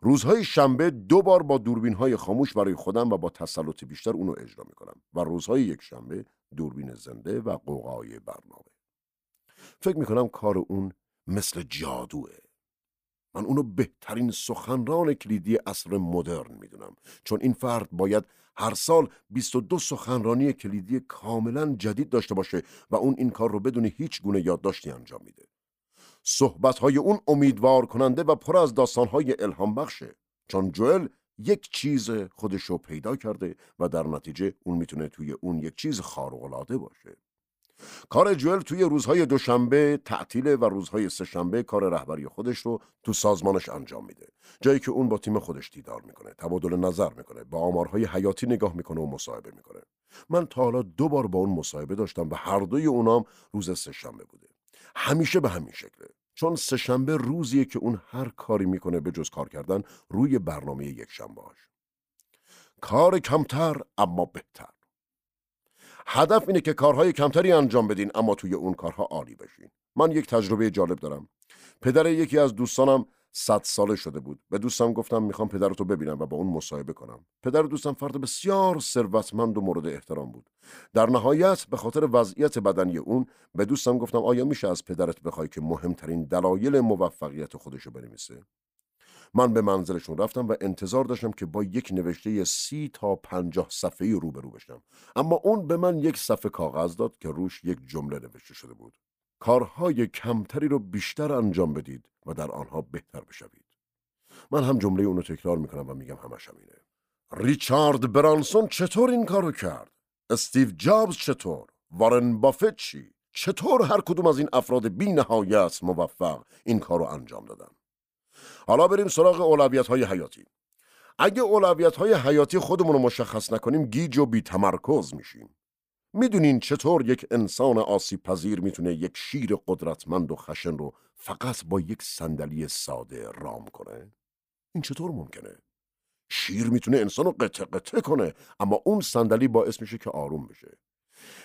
روزهای شنبه دو بار با دوربین های خاموش برای خودم و با تسلط بیشتر اونو اجرا می کنم و روزهای یک شنبه دوربین زنده و قوقای برنامه. فکر می کنم کار اون مثل جادوه. من اونو بهترین سخنران کلیدی اصر مدرن می‌دونم چون این فرد باید هر سال 22 سخنرانی کلیدی کاملا جدید داشته باشه و اون این کار رو بدون هیچ گونه یادداشتی انجام میده. صحبتهای اون امیدوار کننده و پر از داستانهای الهام بخشه. چون جوئل یک چیز خودش رو پیدا کرده و در نتیجه اون می‌تونه توی اون یک چیز خارق‌العاده باشه. کار جوئل توی روزهای دوشنبه تعطیله و روزهای سهشنبه کار رهبری خودش رو تو سازمانش انجام میده. جایی که اون با تیم خودش دیدار می‌کنه تبادل نظر می‌کنه با آمارهای حیاتی نگاه می‌کنه و مصاحبه می‌کنه. من تا حالا دو بار با اون مصاحبه داشتم و هر دوی اونام روز سهشنبه بوده. همیشه به همین شکله. چون سهشنبه روزیه که اون هر کاری می‌کنه به جز کار کردن روی برنامه یک شنبهاش کار کمتر اما بهتر. هدف اینه که کارهای کمتری انجام بدین اما توی اون کارها عالی بشین. من یک تجربه جالب دارم. پدر یکی از دوستانم صد ساله شده بود. به دوستم گفتم می‌خوام پدرتو ببینم و با اون مصاحبه کنم. پدر دوستم فرد بسیار ثروتمند و مورد احترام بود. در نهایت به خاطر وضعیت بدنی اون به دوستم گفتم آیا میشه از پدرت بخوای که مهمترین دلایل موفقیت خودشو بنویسه؟ من به منزلشون رفتم و انتظار داشتم که با یک نوشته سی تا پنجاه صفحه‌ای روبرو بشم. اما اون به من یک صفحه کاغذ داد که روش یک جمله نوشته شده بود. کارهای کمتری رو بیشتر انجام بدید و در آنها بهتر بشوید. من هم جمله اونو تکرار می‌کنم و میگم همش همینه. ریچارد برانسون چطور این کارو کرد؟ استیو جابز چطور؟ وارن بافت چی؟ چطور هر کدوم از این افراد بی نهایت موفق این کارو انجام دادن؟ حالا بریم سراغ اولویت های حیاتی. اگه اولویت های حیاتی خودمون رو مشخص نکنیم گیج و بی تمرکز میشیم. می‌دونین چطور یک انسان آسیب پذیر می‌تونه یک شیر قدرتمند و خشن رو فقط با یک صندلی ساده رام کنه؟ این چطور ممکنه؟ شیر می‌تونه انسان رو قطع قطع کنه اما اون صندلی باعث میشه که آروم بشه.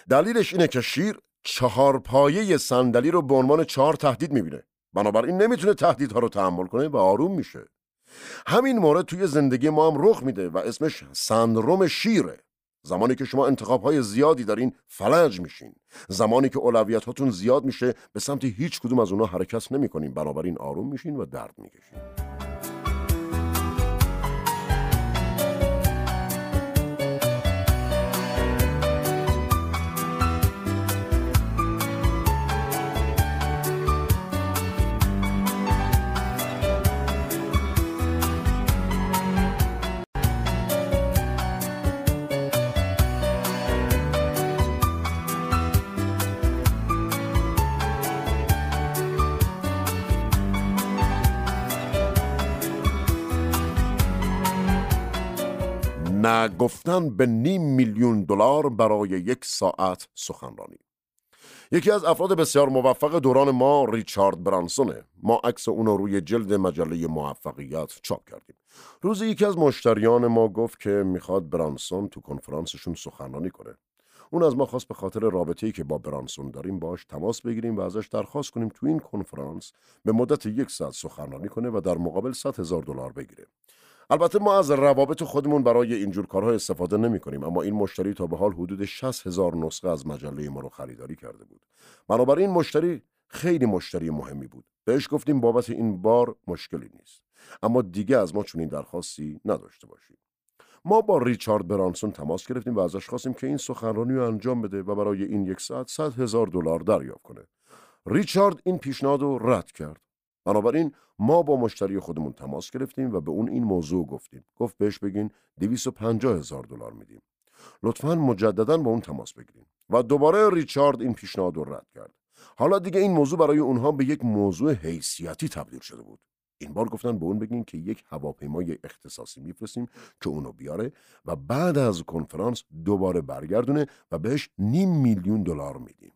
دلیلش اینه که شیر چهار پایه صندلی رو به عنوان چهار تهدید می‌بینه. بنابراین نمی‌تونه تهدیدها رو تحمل کنه و آروم میشه. همین مورد توی زندگی ما هم رخ میده و اسمش سندروم شیره. زمانی که شما انتخاب های زیادی دارین فلج میشین زمانی که اولویت هاتون زیاد میشه به سمت هیچ کدوم از اونها حرکت نمی‌کنین بنابراین آروم میشین و درد می‌کشین. گفتن به نیم میلیون دلار برای یک ساعت سخنرانی. یکی از افراد بسیار موفق دوران ما ریچارد برانسونه. ما عکس اون رو روی جلد مجله موفقیت چاپ کردیم. روزی یکی از مشتریان ما گفت که می‌خواد برانسون تو کنفرانسشون سخنرانی کنه. اون از ما خواست به خاطر رابطه‌ای که با برانسون داریم باش تماس بگیریم و ازش درخواست کنیم تو این کنفرانس به مدت یک ساعت سخنرانی کنه و در مقابل 100 هزار دلار بگیره. البته ما از روابط خودمون برای اینجور کارها استفاده نمی کنیم اما این مشتری تا به حال حدود 60 هزار نسخه از مجله ما رو خریداری کرده بود. بنابراین مشتری خیلی مشتری مهمی بود. بهش گفتیم بابت این بار مشکلی نیست. اما دیگه از ما چنین درخواستی نداشته باشیم. ما با ریچارد برانسون تماس گرفتیم و ازش خواستیم که این سخنرانی رو انجام بده و برای این یک ساعت صد هزار دلار دریافت کنه. ریچارد این پیشنهاد رو رد کرد. بنابراین ما با مشتری خودمون تماس گرفتیم و به اون این موضوع گفتیم. گفت بهش بگین 250 هزار دلار میدیم. لطفا مجددا با اون تماس بگیریم و دوباره ریچارد این پیشنهاد رو رد کرد. حالا دیگه این موضوع برای اونها به یک موضوع حیثیتی تبدیل شده بود. این بار گفتن به اون بگین که یک هواپیمای اختصاصی میفرستیم که اونو بیاره و بعد از کنفرانس دوباره برگردونه و بهش نیم میلیون دلار میدیم.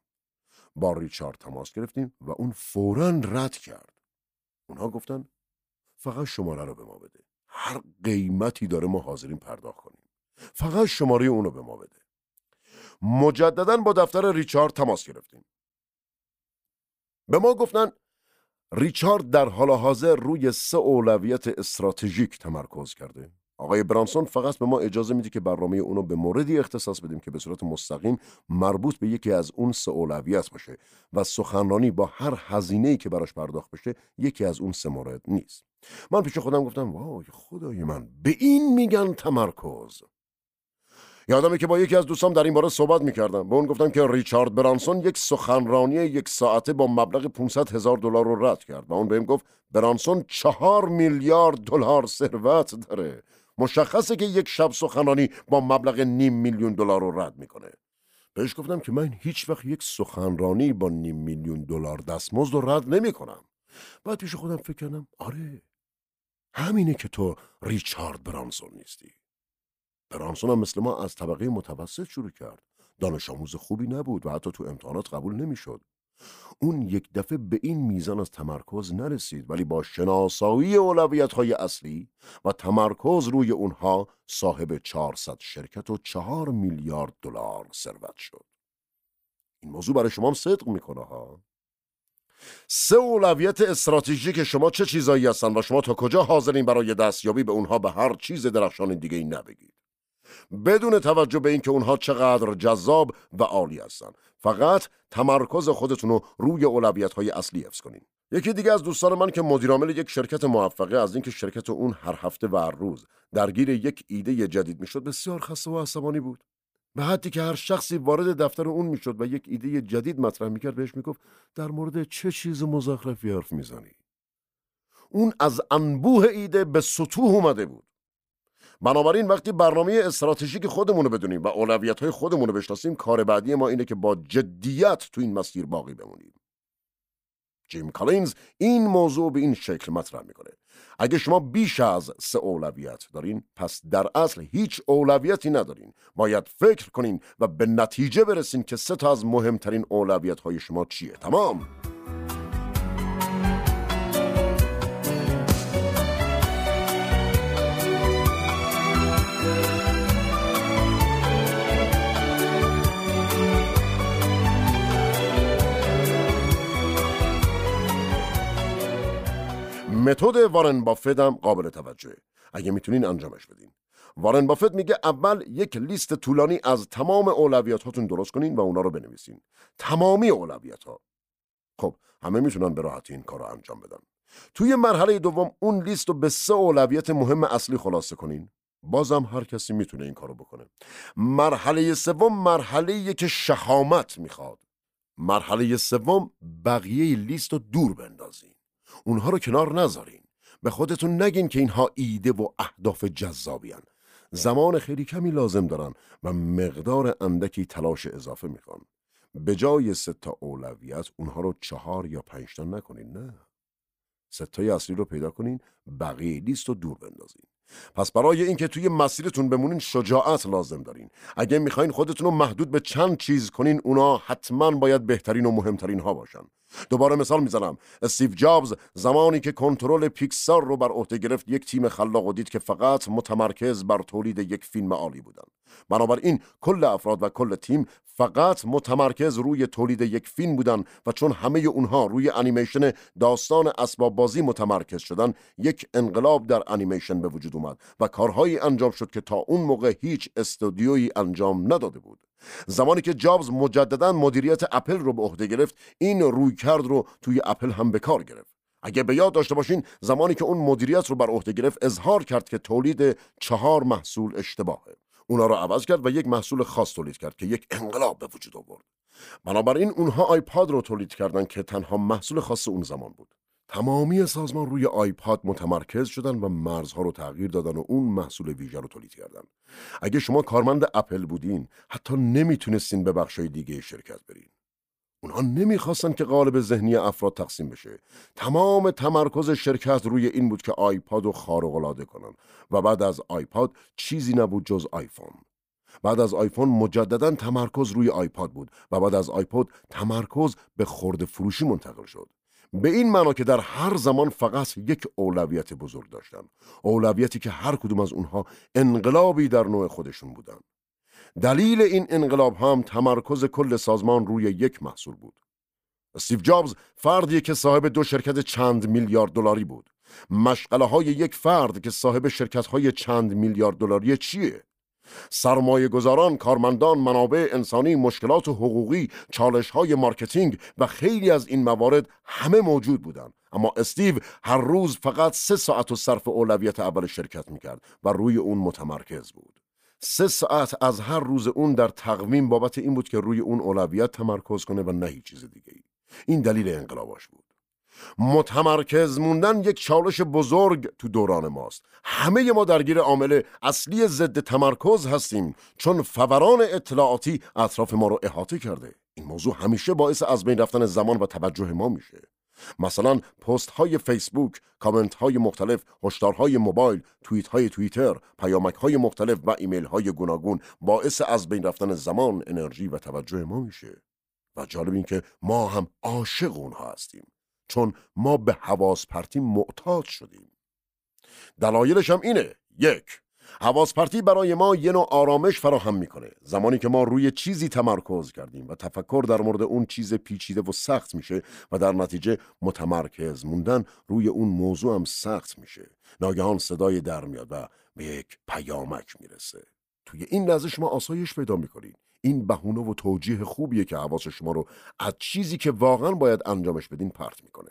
با ریچارد تماس گرفتیم و اون فورا رد کرد. اونها گفتن فقط شماره رو به ما بده. هر قیمتی داره ما حاضرین پرداخت کنیم. فقط شماره اونو به ما بده. مجددا با دفتر ریچارد تماس گرفتیم. به ما گفتن ریچارد در حال حاضر روی سه اولویت استراتژیک تمرکز کرده. آقای برانسون فقط به ما اجازه میده که برنامه اونو به موردی اختصاص بدیم که به صورت مستقیم مربوط به یکی از اون سه اولویت باشه و سخنرانی با هر هزینه‌ای که براش پرداخت بشه یکی از اون سه مورد نیست. من پیش خودم گفتم وای خدای من به این میگن تمرکز. یادمه که با یکی از دوستام در این باره صحبت می‌کردم. به اون گفتم که ریچارد برانسون یک سخنرانی یک ساعته با مبلغ 500 هزار دلار رو رد کرد و اون بهم گفت برانسون چهار میلیارد دلار ثروت داره. مشخصه که یک شب سخنرانی با مبلغ نیم میلیون دلار رو رد می‌کنه. بهش گفتم که من هیچ وقت یک سخنرانی با نیم میلیون دلار دستمزد رو رد نمی‌کنم. بعد پیش خودم فکر کردم آره همینه که تو ریچارد برانسون نیستی. برانسون هم مثل ما از طبقه متوسط شروع کرد. دانش آموز خوبی نبود و حتی تو امتحانات قبول نمی‌شد. اون یک دفعه به این میزان از تمرکز نرسید ولی با شناسایی اولویت های اصلی و تمرکز روی اونها صاحب 400 شرکت و 4 میلیارد دلار ثروت شد. این موضوع برای شما هم صدق می‌کنه ها؟ سه اولویت استراتژیک شما چه چیزایی هستن و شما تا کجا حاضرین برای دستیابی به اونها به هر چیز درخشان دیگه ای نبگید؟ بدون توجه به اینکه اونها چقدر جذاب و عالی هستن. فقط تمرکز خودتون رو روی اولویت های اصلی حفظ کنین. یکی دیگه از دوستان من که مدیرعامل یک شرکت موفقه از اینکه شرکت اون هر هفته و هر روز درگیر یک ایده جدید می‌شد بسیار خسته و عصبانی بود. به حدی که هر شخصی وارد دفتر اون می‌شد و یک ایده جدید مطرح می‌کرد بهش می‌گفت در مورد چه چیز مزخرفی حرف می‌زنی؟ اون از انبوه ایده به سطوح اومده بود. بنابراین وقتی برنامه استراتژیک خودمون رو بدونیم و اولویت های خودمون رو بشناسیم کار بعدی ما اینه که با جدیت تو این مسیر باقی بمونیم. جیم کالینز این موضوع به این شکل مطرح می‌کنه. اگه شما بیش از سه اولویت دارین پس در اصل هیچ اولویتی ندارین. باید فکر کنین و به نتیجه برسین که سه تا از مهمترین اولویت های شما چیه. تمام! متد وارن بافت هم قابل توجهه. اگه می‌تونین انجامش بدین. وارن بافت میگه اول یک لیست طولانی از تمام اولویت هاتون درست کنین و اونا رو بنویسین. تمامی اولویت ها خب همه می‌تونن به راحتی این کار انجام بدن. توی مرحله دوم اون لیست رو به سه اولویت مهم اصلی خلاصه کنین. بازم هر کسی می‌تونه این کارو بکنه. مرحله سوم مرحله که شهامت می‌خواد. مرحله سوم بقیه لیست رو دور بندازین. اونها رو کنار نذارین. به خودتون نگین که اینها ایده و اهداف جذابیان زمان خیلی کمی لازم دارن و مقدار اندکی تلاش اضافه می‌خوان. به جای سه تا اولویت اونها رو چهار یا پنج تا نکنین نه. ستای اصلی رو پیدا کنین بقیه لیست رو دور بندازین. پس برای اینکه توی مسیرتون بمونین شجاعت لازم دارین. اگه می‌خواین خودتون رو محدود به چند چیز کنین اونا حتما باید بهترین و مهمترین ها باشن. دوباره مثال می‌زنم. استیو جابز زمانی که کنترل پیکسار رو بر عهده گرفت یک تیم خلاق و دید که فقط متمرکز بر تولید یک فیلم عالی بودن بنابراین کل افراد و کل تیم فقط متمرکز روی تولید یک فیلم بودن و چون همه اونها روی انیمیشن داستان اسباب بازی متمرکز شدن یک انقلاب در انیمیشن به وجود اومد و کارهایی انجام شد که تا اون موقع هیچ استودیویی انجام نداده بود. زمانی که جابز مجددا مدیریت اپل رو به عهده گرفت این روی کرد رو توی اپل هم به کار گرفت. اگه به یاد داشته باشین زمانی که اون مدیریت رو بر عهده گرفت اظهار کرد که تولید چهار محصول اشتباهه. اونا رو عوض کرد و یک محصول خاص تولید کرد که یک انقلاب به وجود آورد. بنابراین اونها آیپاد رو تولید کردن که تنها محصول خاص اون زمان بود. تمامی سازمان روی آیپاد متمرکز شدن و مرزها رو تغییر دادن و اون محصول ویژه رو تولید کردن. اگه شما کارمند اپل بودین حتی نمی‌تونستین به بخشای دیگه شرکت برین. اونها نمی‌خواستن که قالب ذهنی افراد تقسیم بشه. تمام تمرکز شرکت روی این بود که آیپاد رو خلق کنن و بعد از آیپاد چیزی نبود جز آیفون. بعد از آیفون مجددا تمرکز روی آیپاد بود و بعد از آیپاد تمرکز به خرده فروشی منتقل شد. به این معنا که در هر زمان فقط یک اولویت بزرگ داشتن اولویتی که هر کدوم از اونها انقلابی در نوع خودشون بودن. دلیل این انقلاب هم تمرکز کل سازمان روی یک محصول بود. استیو جابز فردی که صاحب دو شرکت چند میلیارد دلاری بود. مشغله های یک فرد که صاحب شرکت های چند میلیارد دلاری چیه؟ سرمایه گذاران، کارمندان، منابع انسانی، مشکلات حقوقی، چالش های marketing و خیلی از این موارد همه موجود بودند. اما استیو هر روز فقط سه ساعت و صرف اولویت اول شرکت می‌کرد و روی اون متمرکز بود. سه ساعت از هر روز اون در تقویم بابت این بود که روی اون اولویت تمرکز کنه و نه هیچ چیز دیگه ای. این دلیل انقلاباش بود. متمرکز موندن یک چالش بزرگ تو دوران ماست همه ما درگیر عامل اصلی ضد تمرکز هستیم چون فوران اطلاعاتی اطراف ما رو احاطه کرده این موضوع همیشه باعث از بین رفتن زمان و توجه ما میشه مثلا پست های فیسبوک، کامنت های مختلف، هشدارهای موبایل، توییت های توییتر، پیامک های مختلف و ایمیل های گوناگون باعث از بین رفتن زمان، انرژی و توجه ما میشه. و جالب این که ما هم عاشق اونها هستیم. چون ما به حواس پرتی معتاد شدیم. دلایلش هم اینه. یک حواس پرتی برای ما یه نوع آرامش فراهم می‌کنه. زمانی که ما روی چیزی تمرکز کردیم و تفکر در مورد اون چیز پیچیده و سخت میشه و در نتیجه متمرکز موندن روی اون موضوع هم سخت میشه. ناگهان صدای در میاد و به یک پیامک می‌رسه. توی این لحظه شما آسایش پیدا می‌کنید. این بهونه و توجیه خوبیه که حواس شما رو از چیزی که واقعا باید انجامش بدین پرت می‌کنه.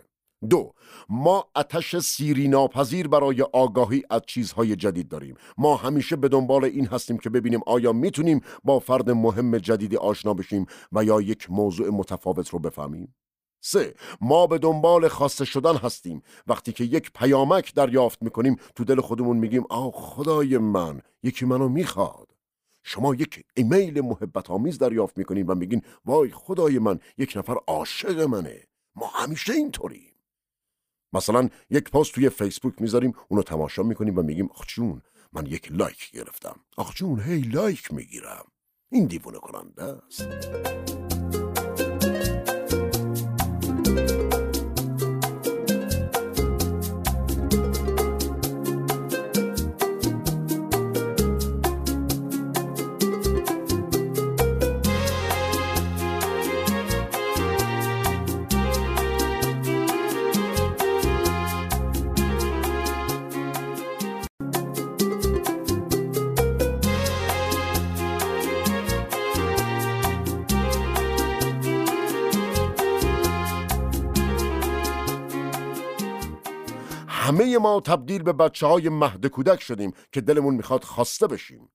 دو ما اتش سیری ناپذیر برای آگاهی از چیزهای جدید داریم. ما همیشه به دنبال این هستیم که ببینیم آیا می‌تونیم با فرد مهم جدیدی آشنا بشیم و یا یک موضوع متفاوت رو بفهمیم. سه ما به دنبال خواسته شدن هستیم. وقتی که یک پیامک دریافت می‌کنیم تو دل خودمون میگیم آه خدای من یکی منو می‌خواد. شما یک ایمیل محبت آمیز دریافت می‌کنین و میگین وای خدای من یک نفر عاشق منه. ما همیشه اینطوریم. مثلا یک پست توی فیسبوک می‌ذاریم اونو تماشا می‌کنیم و میگیم آخ جون من یک لایک گرفتم. آخ جون هی لایک می‌گیرم. این دیوونه کننده است. ما تبدیل به بچه های مهد کودک شدیم که دلمون می‌خواد خواسته بشیم.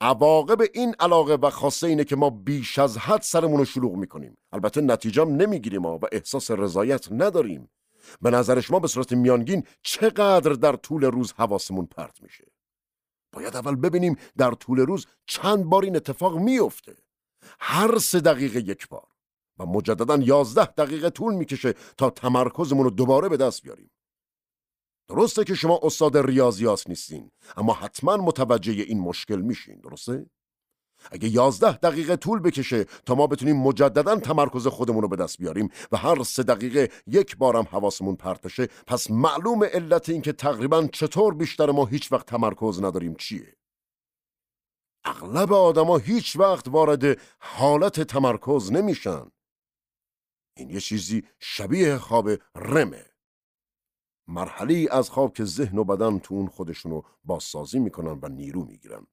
عواقب این علاقه و خواسته اینه که ما بیش از حد سرمون رو شلوغ می‌کنیم. البته نتیجهم نمی‌گیریم و احساس رضایت نداریم. به نظر شما به صورت میانگین چقدر در طول روز حواسمون پرت میشه؟ باید اول ببینیم در طول روز چند بار این اتفاق میفته هر سه دقیقه یک بار. و مجددا یازده دقیقه طول می‌کشه تا تمرکزمون رو دوباره به دست بیاریم. درسته که شما استاد ریاضیات نیستین اما حتما متوجه این مشکل میشین درسته؟ اگه یازده دقیقه طول بکشه تا ما بتونیم مجددا تمرکز خودمون رو به دست بیاریم و هر سه دقیقه یک بارم حواسمون پرت بشه پس معلوم علت این که تقریبا چطور بیشتر ما هیچ وقت تمرکز نداریم چیه؟ اغلب آدما هیچ وقت وارد حالت تمرکز نمیشن. این یه چیزی شبیه خواب رمه. مرحله از خواب که ذهن و بدن تو اون خودشونو بازسازی می‌کنن و نیرو می‌گیرن.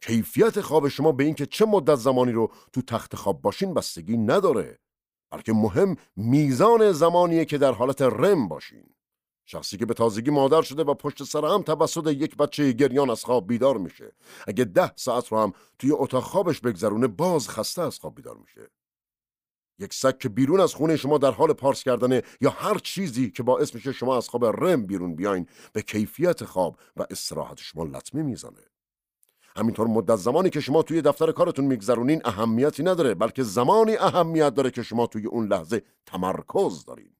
کیفیت خواب شما به اینکه چه مدت زمانی رو تو تخت خواب باشین بستگی نداره بلکه مهم میزان زمانیه که در حالت رم باشین. شخصی که به تازگی مادر شده و پشت سر هم توسط یک بچه گریان از خواب بیدار میشه. اگه ده ساعت رو هم توی اتاق خوابش بگذرونه باز خسته از خواب بیدار میشه. یک سگ که بیرون از خونه شما در حال پارس کردنه یا هر چیزی که باعث میشه شما از خواب رم بیرون بیاین به کیفیت خواب و استراحت شما لطمه می‌زنه. همینطور مدت زمانی که شما توی دفتر کارتون میگذرونین اهمیتی نداره بلکه زمانی اهمیت داره که شما توی اون لحظه تمرکز دارین.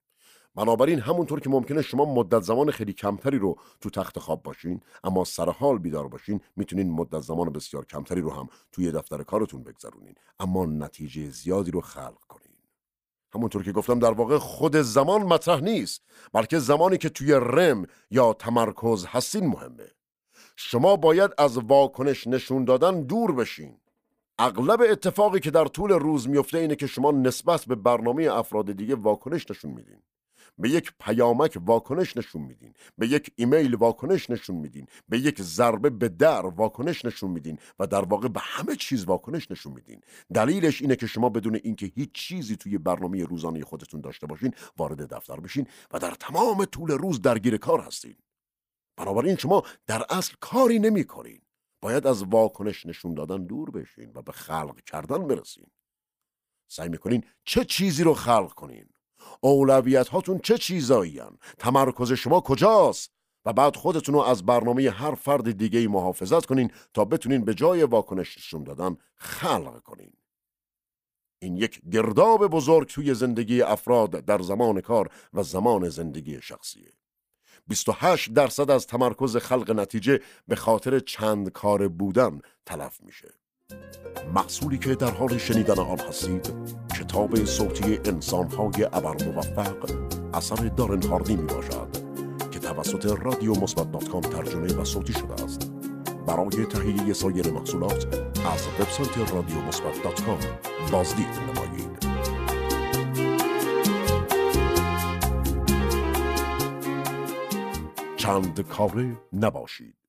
بنابراین همونطور که ممکنه شما مدت زمان خیلی کمتری رو تو تخت خواب باشین اما سر حال بیدار باشین می‌تونین مدت زمان بسیار کمتری رو هم توی دفتر کارتون بگذرونین اما نتیجه زیادی رو خلق کنین. همونطور که گفتم در واقع خود زمان مطرح نیست بلکه زمانی که توی رم یا تمرکز هستین مهمه. شما باید از واکنش نشون دادن دور بشین. اغلب اتفاقی که در طول روز میفته اینه که شما نسبت به برنامه افراد دیگه واکنش نشون میدین. به یک پیامک واکنش نشون میدین. به یک ایمیل واکنش نشون میدین. به یک ضربه به در واکنش نشون میدین و در واقع به همه چیز واکنش نشون میدین. دلیلش اینه که شما بدون اینکه هیچ چیزی توی برنامه روزانه خودتون داشته باشین وارد دفتر بشین و در تمام طول روز درگیر کار هستین. بنابراین شما در اصل کاری نمی کنین. باید از واکنش نشون دادن دور بشین و به خلق کردن برسین. سعی می‌کنین چه چیزی رو خلق کنین. اولویت هاتون چه چیزایی تمرکز شما کجاست؟ و بعد خودتون رو از برنامه هر فرد دیگه ای محافظت کنین تا بتونین به جای واکنش نشون دادن خلق کنین. این یک گرداب بزرگ توی زندگی افراد در زمان کار و زمان زندگی شخصیه. 28 درصد از تمرکز خلق نتیجه به خاطر چند کار بودن تلف میشه. محصولی که در حال شنیدن آن هستید کتاب صوتی انسانهای ابر موفق اثر دارن هاردی می باشد که توسط رادیو مثبت ترجمه و صوتی شده است. برای تهیه سایر محصولات از وبسایت رادیو مثبت بازدید نمایید چند کاره نباشید.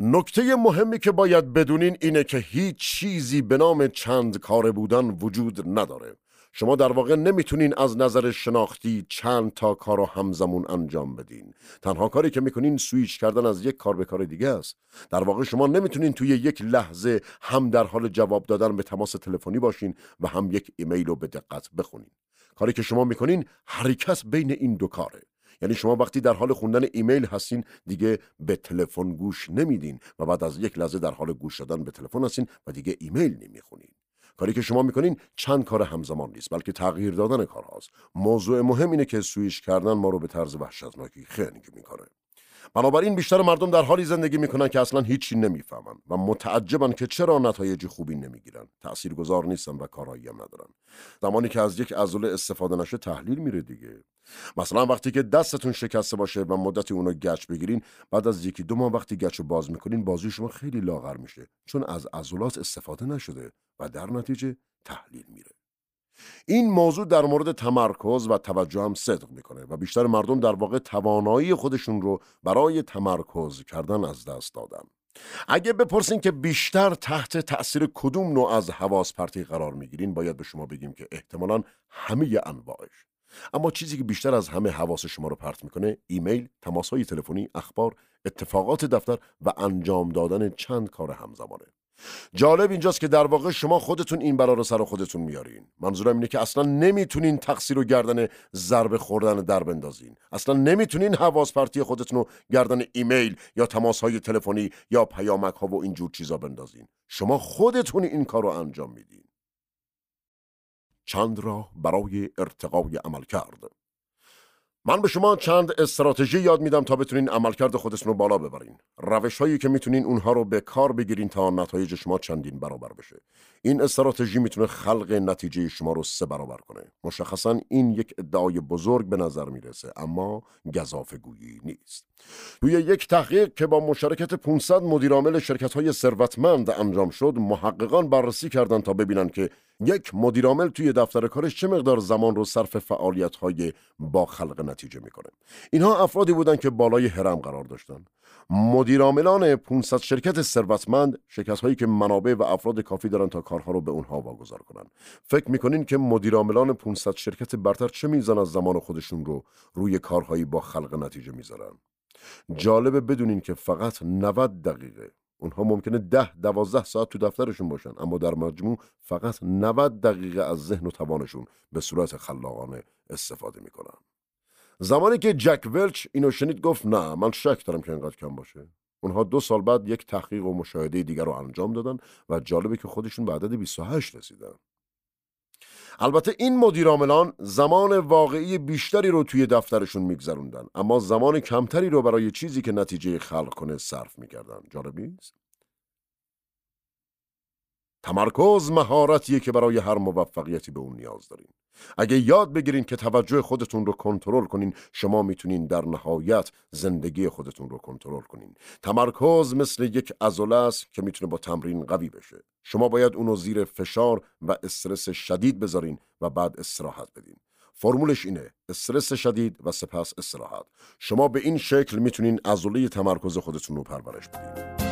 نکته مهمی که باید بدونین اینه که هیچ چیزی به نام چند کاره بودن وجود نداره. شما در واقع نمی‌تونین از نظر شناختی چند تا کار رو همزمون انجام بدین. تنها کاری که می‌کنین سویچ کردن از یک کار به کار دیگه است. در واقع شما نمی‌تونین توی یک لحظه هم در حال جواب دادن به تماس تلفنی باشین و هم یک ایمیل رو به دقت بخونین. کاری که شما می‌کنین حرکت بین این دو کاره. یعنی شما وقتی در حال خوندن ایمیل هستین دیگه به تلفن گوش نمیدین و بعد از یک لحظه در حال گوش دادن به تلفن هستین و دیگه ایمیل نمی‌خونین. کاری که شما می‌کنین چند کار همزمان نیست بلکه تغییر دادن کارهاست. موضوع مهم اینه که سویش کردن ما رو به طرز وحشتناکی خنگ می‌کنه. بنابراین بیشتر مردم در حالی زندگی می‌کنن که اصلا هیچی نمی‌فهمن و متعجبن که چرا نتایج خوبی نمی‌گیرن. تاثیرگذار نیستن و کارایی هم ندارن. زمانی که از یک عضله استفاده نشه تحلیل میره دیگه. مثلا وقتی که دستتون شکسته باشه و مدتی اونو گچ بگیرین بعد از یکی دو ماه وقتی گچ رو باز می‌کنین بازوی شما خیلی لاغر میشه. چون از عضلات استفاده نشده و در نتیجه تحلیل میره. این موضوع در مورد تمرکز و توجه هم صدق می‌کنه و بیشتر مردم در واقع توانایی خودشون رو برای تمرکز کردن از دست دادن. اگه بپرسین که بیشتر تحت تأثیر کدوم نوع از حواس پرتی قرار می‌گیرین باید به شما بگیم که احتمالا همه انواعش. اما چیزی که بیشتر از همه حواس شما رو پرت می‌کنه ایمیل، تماسهای تلفنی، اخبار، اتفاقات دفتر و انجام دادن چند کار همزمانه. جالب اینجاست که در واقع شما خودتون این بلا رو سر خودتون میارین. منظورم اینه که اصلا نمی‌تونین تقصیر و گردن ضربه خوردن در بندازین. اصلا نمی‌تونین حواس پرتی خودتون رو گردن ایمیل یا تماس های تلفنی یا پیامک ها و اینجور چیزا بندازین. شما خودتون این کار رو انجام میدین. چند راه برای ارتقای عمل کرد. من به شما چند استراتژی یاد میدم تا بتونین عملکرد خودتون رو بالا ببرین. روش هایی که می‌تونین اونها رو به کار بگیرین تا نتایج شما چندین برابر بشه. این استراتژی می‌تونه خلق نتیجه شما رو سه برابر کنه. مشخصا این یک ادعای بزرگ به نظر می‌رسه اما گذافه گویی نیست. توی یک تحقیق که با مشارکت 500 مدیرعامل شرکت های ثروتمند انجام شد محققان بررسی کردند تا ببینن که یک مدیرعامل توی دفتر کارش چه مقدار زمان رو صرف فعالیت های با خلق نتیجه می‌کنه؟ اینها افرادی بودند که بالای هرم قرار داشتن. مدیرعاملان 500 شرکت ثروتمند شرکت هایی که منابع و افراد کافی دارن تا کارها رو به اونها واگذار کنن. فکر می‌کنین که مدیرعاملان 500 شرکت برتر چه میزان از زمان خودشون رو روی کارهایی با خلق نتیجه می‌ذارن؟ جالبه بدونین که فقط 90 دقیقه. اونها ممکنه ده دوازده ساعت تو دفترشون باشن اما در مجموع فقط 90 دقیقه از ذهن و توانشون به صورت خلاقانه استفاده می‌کنن. زمانی که جک ولچ اینو شنید گفت نه من شک دارم که اینقدر کم باشه. اونها دو سال بعد یک تحقیق و مشاهده دیگر رو انجام دادن و جالبه که خودشون به عدد 28 رسیدن. البته این مدیرعاملان زمان واقعی بیشتری رو توی دفترشون میگذروندن اما زمان کمتری رو برای چیزی که نتیجه خلق کنه صرف می‌کردن. جالب نیست؟ تمرکز مهارتیه که برای هر موفقیتی به اون نیاز داریم اگه یاد بگیرین که توجه خودتون رو کنترل کنین شما می‌تونین در نهایت زندگی خودتون رو کنترل کنین. تمرکز مثل یک عضله است که می‌تونه با تمرین قوی بشه. شما باید اونو زیر فشار و استرس شدید بذارین و بعد استراحت بدین. فرمولش اینه استرس شدید و سپس استراحت. شما به این شکل می‌تونین عضله تمرکز خودتون رو پرورش بدین.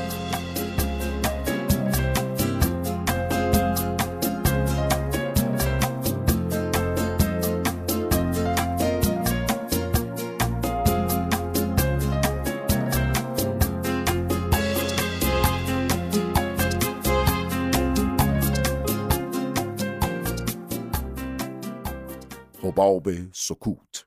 حباب سکوت.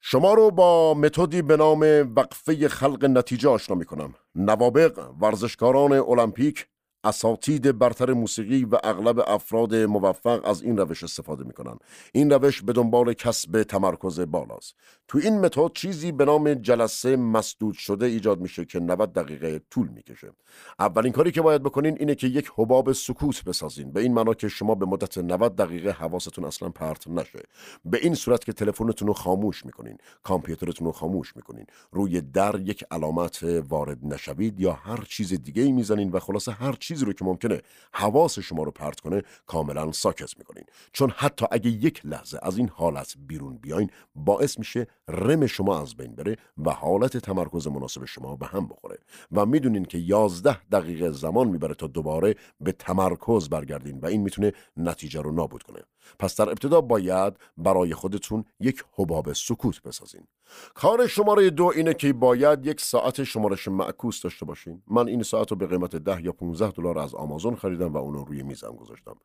شما رو با متدی به نام وقفه خلق نتیجه آشنا می کنم نوابق ورزشکاران المپیک اساتید برتر موسیقی و اغلب افراد موفق از این روش استفاده می‌کنن. این روش به دنبال کسب تمرکز بالاست. تو این متد چیزی به نام جلسه مسدود شده ایجاد میشه که 90 دقیقه طول می‌کشه. اولین کاری که باید بکنین اینه که یک حباب سکوت بسازین. به این معنا که شما به مدت 90 دقیقه حواستون اصلا پرت نشه. به این صورت که تلفنتون رو خاموش می‌کنین کامپیوترتون رو خاموش می‌کنین. روی در یک علامت وارد نشوید یا هر چیز دیگه ای می‌زنین و خلاصه هر چیزی رو که ممکنه حواس شما رو پرت کنه کاملا ساکت می‌کنین. چون حتی اگه یک لحظه از این حالت بیرون بیاین باعث میشه رم شما از بین بره و حالت تمرکز مناسب شما به هم بخوره. و می‌دونین که یازده دقیقه زمان می‌بره تا دوباره به تمرکز برگردین و این می‌تونه نتیجه رو نابود کنه. پس در ابتدا باید برای خودتون یک حباب سکوت بسازین. کار شماره دو اینه که باید یک ساعت شمارش معکوس داشته باشین. من این ساعت رو به قیمت ده یا 15 دلار از آمازون خریدم و اون رو روی میزم گذاشتم.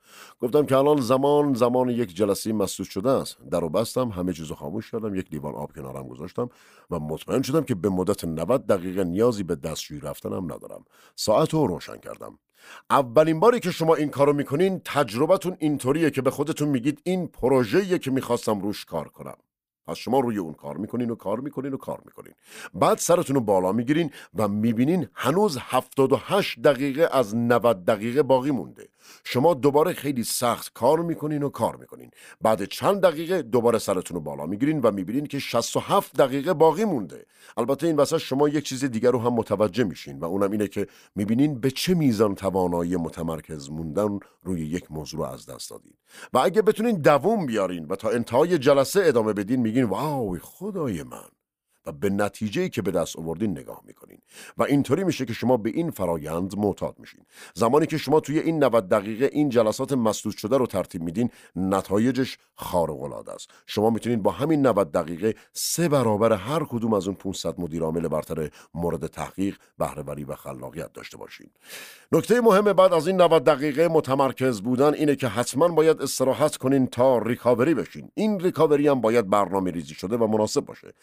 گفتم که الان زمان زمان یک جلسه مسدود شده است. در رو بستم همه چیزو خاموش کردم یک لیوان آب کنارم گذاشتم و مطمئن شدم که به مدت 90 دقیقه نیازی به دستشویی رفتنم ندارم. ساعت رو روشن کردم. اولین باری که شما این کارو می‌کنین تجربتون اینطوریه که به خودتون میگید این پروژه‌ایه که می‌خواستم روش کار کنم. پس شما روی اون کار می‌کنین و کار می‌کنین و کار می‌کنین. بعد سرتون رو بالا می‌گیرین و می‌بینین هنوز 78 دقیقه از 90 دقیقه باقی مونده. شما دوباره خیلی سخت کار می‌کنین و کار می‌کنین. بعد چند دقیقه دوباره سرتون رو بالا می‌گیرین و می‌بینین که 67 دقیقه باقی مونده. البته این وسط شما یک چیز دیگر رو هم متوجه میشین و اونم اینه که می‌بینین به چه میزان توانایی متمرکز موندن روی یک موضوع رو از دست دادین. و اگه بتونین دووم بیارین و تا انتهای جلسه ادامه بدین میگین واو خدای من! و به نتیجه که به دست آوردین نگاه می‌کنین. و اینطوری میشه که شما به این فرایند معتاد میشین. زمانی که شما توی این 90 دقیقه این جلسات مسدود شده رو ترتیب میدین نتایجش خارق العاده است. شما می‌تونید با همین 90 دقیقه سه برابر هر کدوم از اون 500 مدیر عامل برتر مورد تحقیق بهرهوری و خلاقیت داشته باشین. نکته مهم بعد از این 90 دقیقه متمرکز بودن اینه که حتما باید استراحت کنین تا ریکاوری بشین. این ریکاوری هم باید برنامه ریزی شده و مناسب باشه.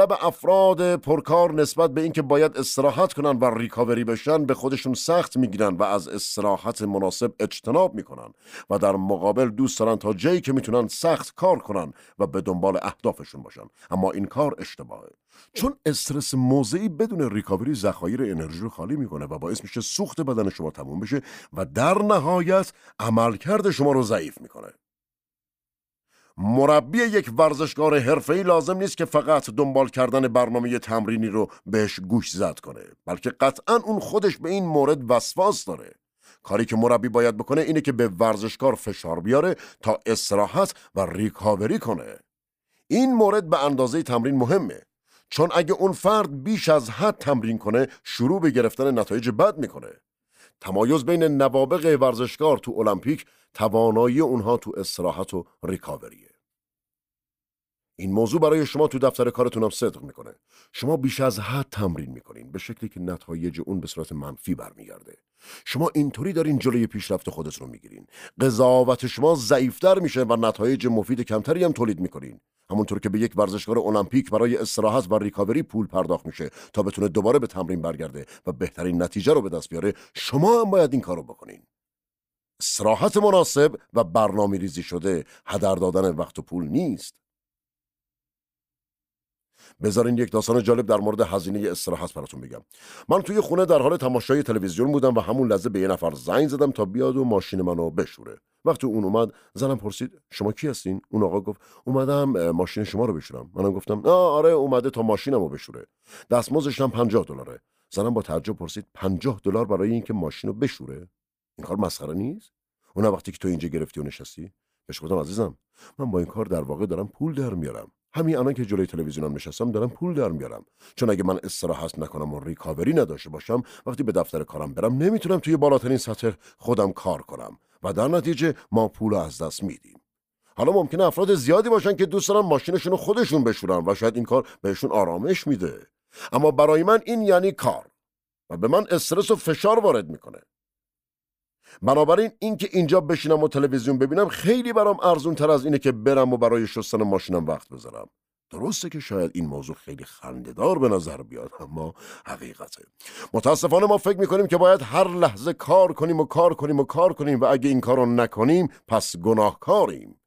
اغلب افراد پرکار نسبت به اینکه باید استراحت کنن و ریکاوری بشن به خودشون سخت می‌گیرن و از استراحت مناسب اجتناب می‌کنن و در مقابل دوست دارن تا جایی که می‌تونن سخت کار کنن و به دنبال اهدافشون باشن. اما این کار اشتباهه. چون استرس موضعی بدون ریکاوری ذخایر انرژی رو خالی می‌کنه و باعث میشه سوخت بدن شما تموم بشه و در نهایت عملکرد شما رو ضعیف می‌کنه. مربی یک ورزشکار حرفه‌ای لازم نیست که فقط دنبال کردن برنامه تمرینی رو بهش گوش زد کنه بلکه قطعا اون خودش به این مورد وسواس داره. کاری که مربی باید بکنه اینه که به ورزشکار فشار بیاره تا استراحت و ریکاوری کنه. این مورد به اندازه تمرین مهمه چون اگه اون فرد بیش از حد تمرین کنه شروع به گرفتن نتایج بد می‌کنه. تمایز بین نوابق ورزشکار تو المپیک توانایی اونها تو استراحت و ریکاوریه. این موضوع برای شما تو دفتر کارتون هم صدق می‌کنه. شما بیش از حد تمرین می‌کنین به شکلی که نتایج اون به صورت منفی برمیگرده. شما اینطوری دارین جلوی پیشرفت خودتون رو می‌گیرین. قضاوت شما ضعیفتر میشه و نتایج مفید کمتری هم تولید می‌کنین. همونطور که به یک ورزشکار المپیک برای استراحت و ریکاوری پول پرداخت میشه تا بتونه دوباره به تمرین برگرده و بهترین نتیجه رو به دست بیاره شما هم باید این کارو بکنین. استراحت مناسب و برنامه ریزی شده هدر دادن وقت و پول نیست. بذارین یک داستان جالب در مورد هزینه استراحت براتون بگم. من توی خونه در حال تماشای تلویزیون بودم و همون لحظه به یه نفر زنگ زدم تا بیاد و ماشین منو بشوره. وقتی اون اومد زنم پرسید شما کی هستین؟ اون آقا گفت اومدم ماشین شما رو بشورم. منم گفتم آه آره اومده تا ماشینمو بشوره. دستمزدش هم 50 دلاره. زنم با تعجب پرسید 50 دلار برای اینکه ماشین رو بشوره؟ این کار مسخره نیست؟ اون وقتی که تو اینجا گرفتی و نشستی؟ بهش گفتم عزیزم من با این کار در واقع دارم پول در میارم. همین الان که جلوی تلویزیونم نشستم دارم پول در میارم. چون اگه من استراحت نکنم و ریکاوری نداشته باشم وقتی به دفتر کارم برم نمی‌تونم توی بالاترین سطح خودم کار کنم. و در نتیجه ما پول از دست میدیم. حالا ممکنه افراد زیادی باشن که دوست دارن ماشینشون رو خودشون بشورن و شاید این کار بهشون آرامش میده. اما برای من این یعنی کار. و به من استرس و فشار وارد می‌کنه. بنابراین اینکه اینجا بشینم و تلویزیون ببینم خیلی برام ارزون تر از اینه که برم و برای شستن ماشینم وقت بذارم. درسته که شاید این موضوع خیلی خندهدار به نظر بیاد اما حقیقته. متاسفانه ما فکر می‌کنیم که باید هر لحظه کار کنیم و کار کنیم و کار کنیم و اگه این کارو نکنیم پس گناهکاریم.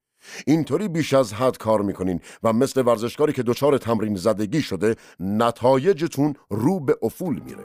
اینطوری بیش از حد کار می‌کنین و مثل ورزشکاری که دچار تمرین زدگی شده نتایجتون رو به افول میره.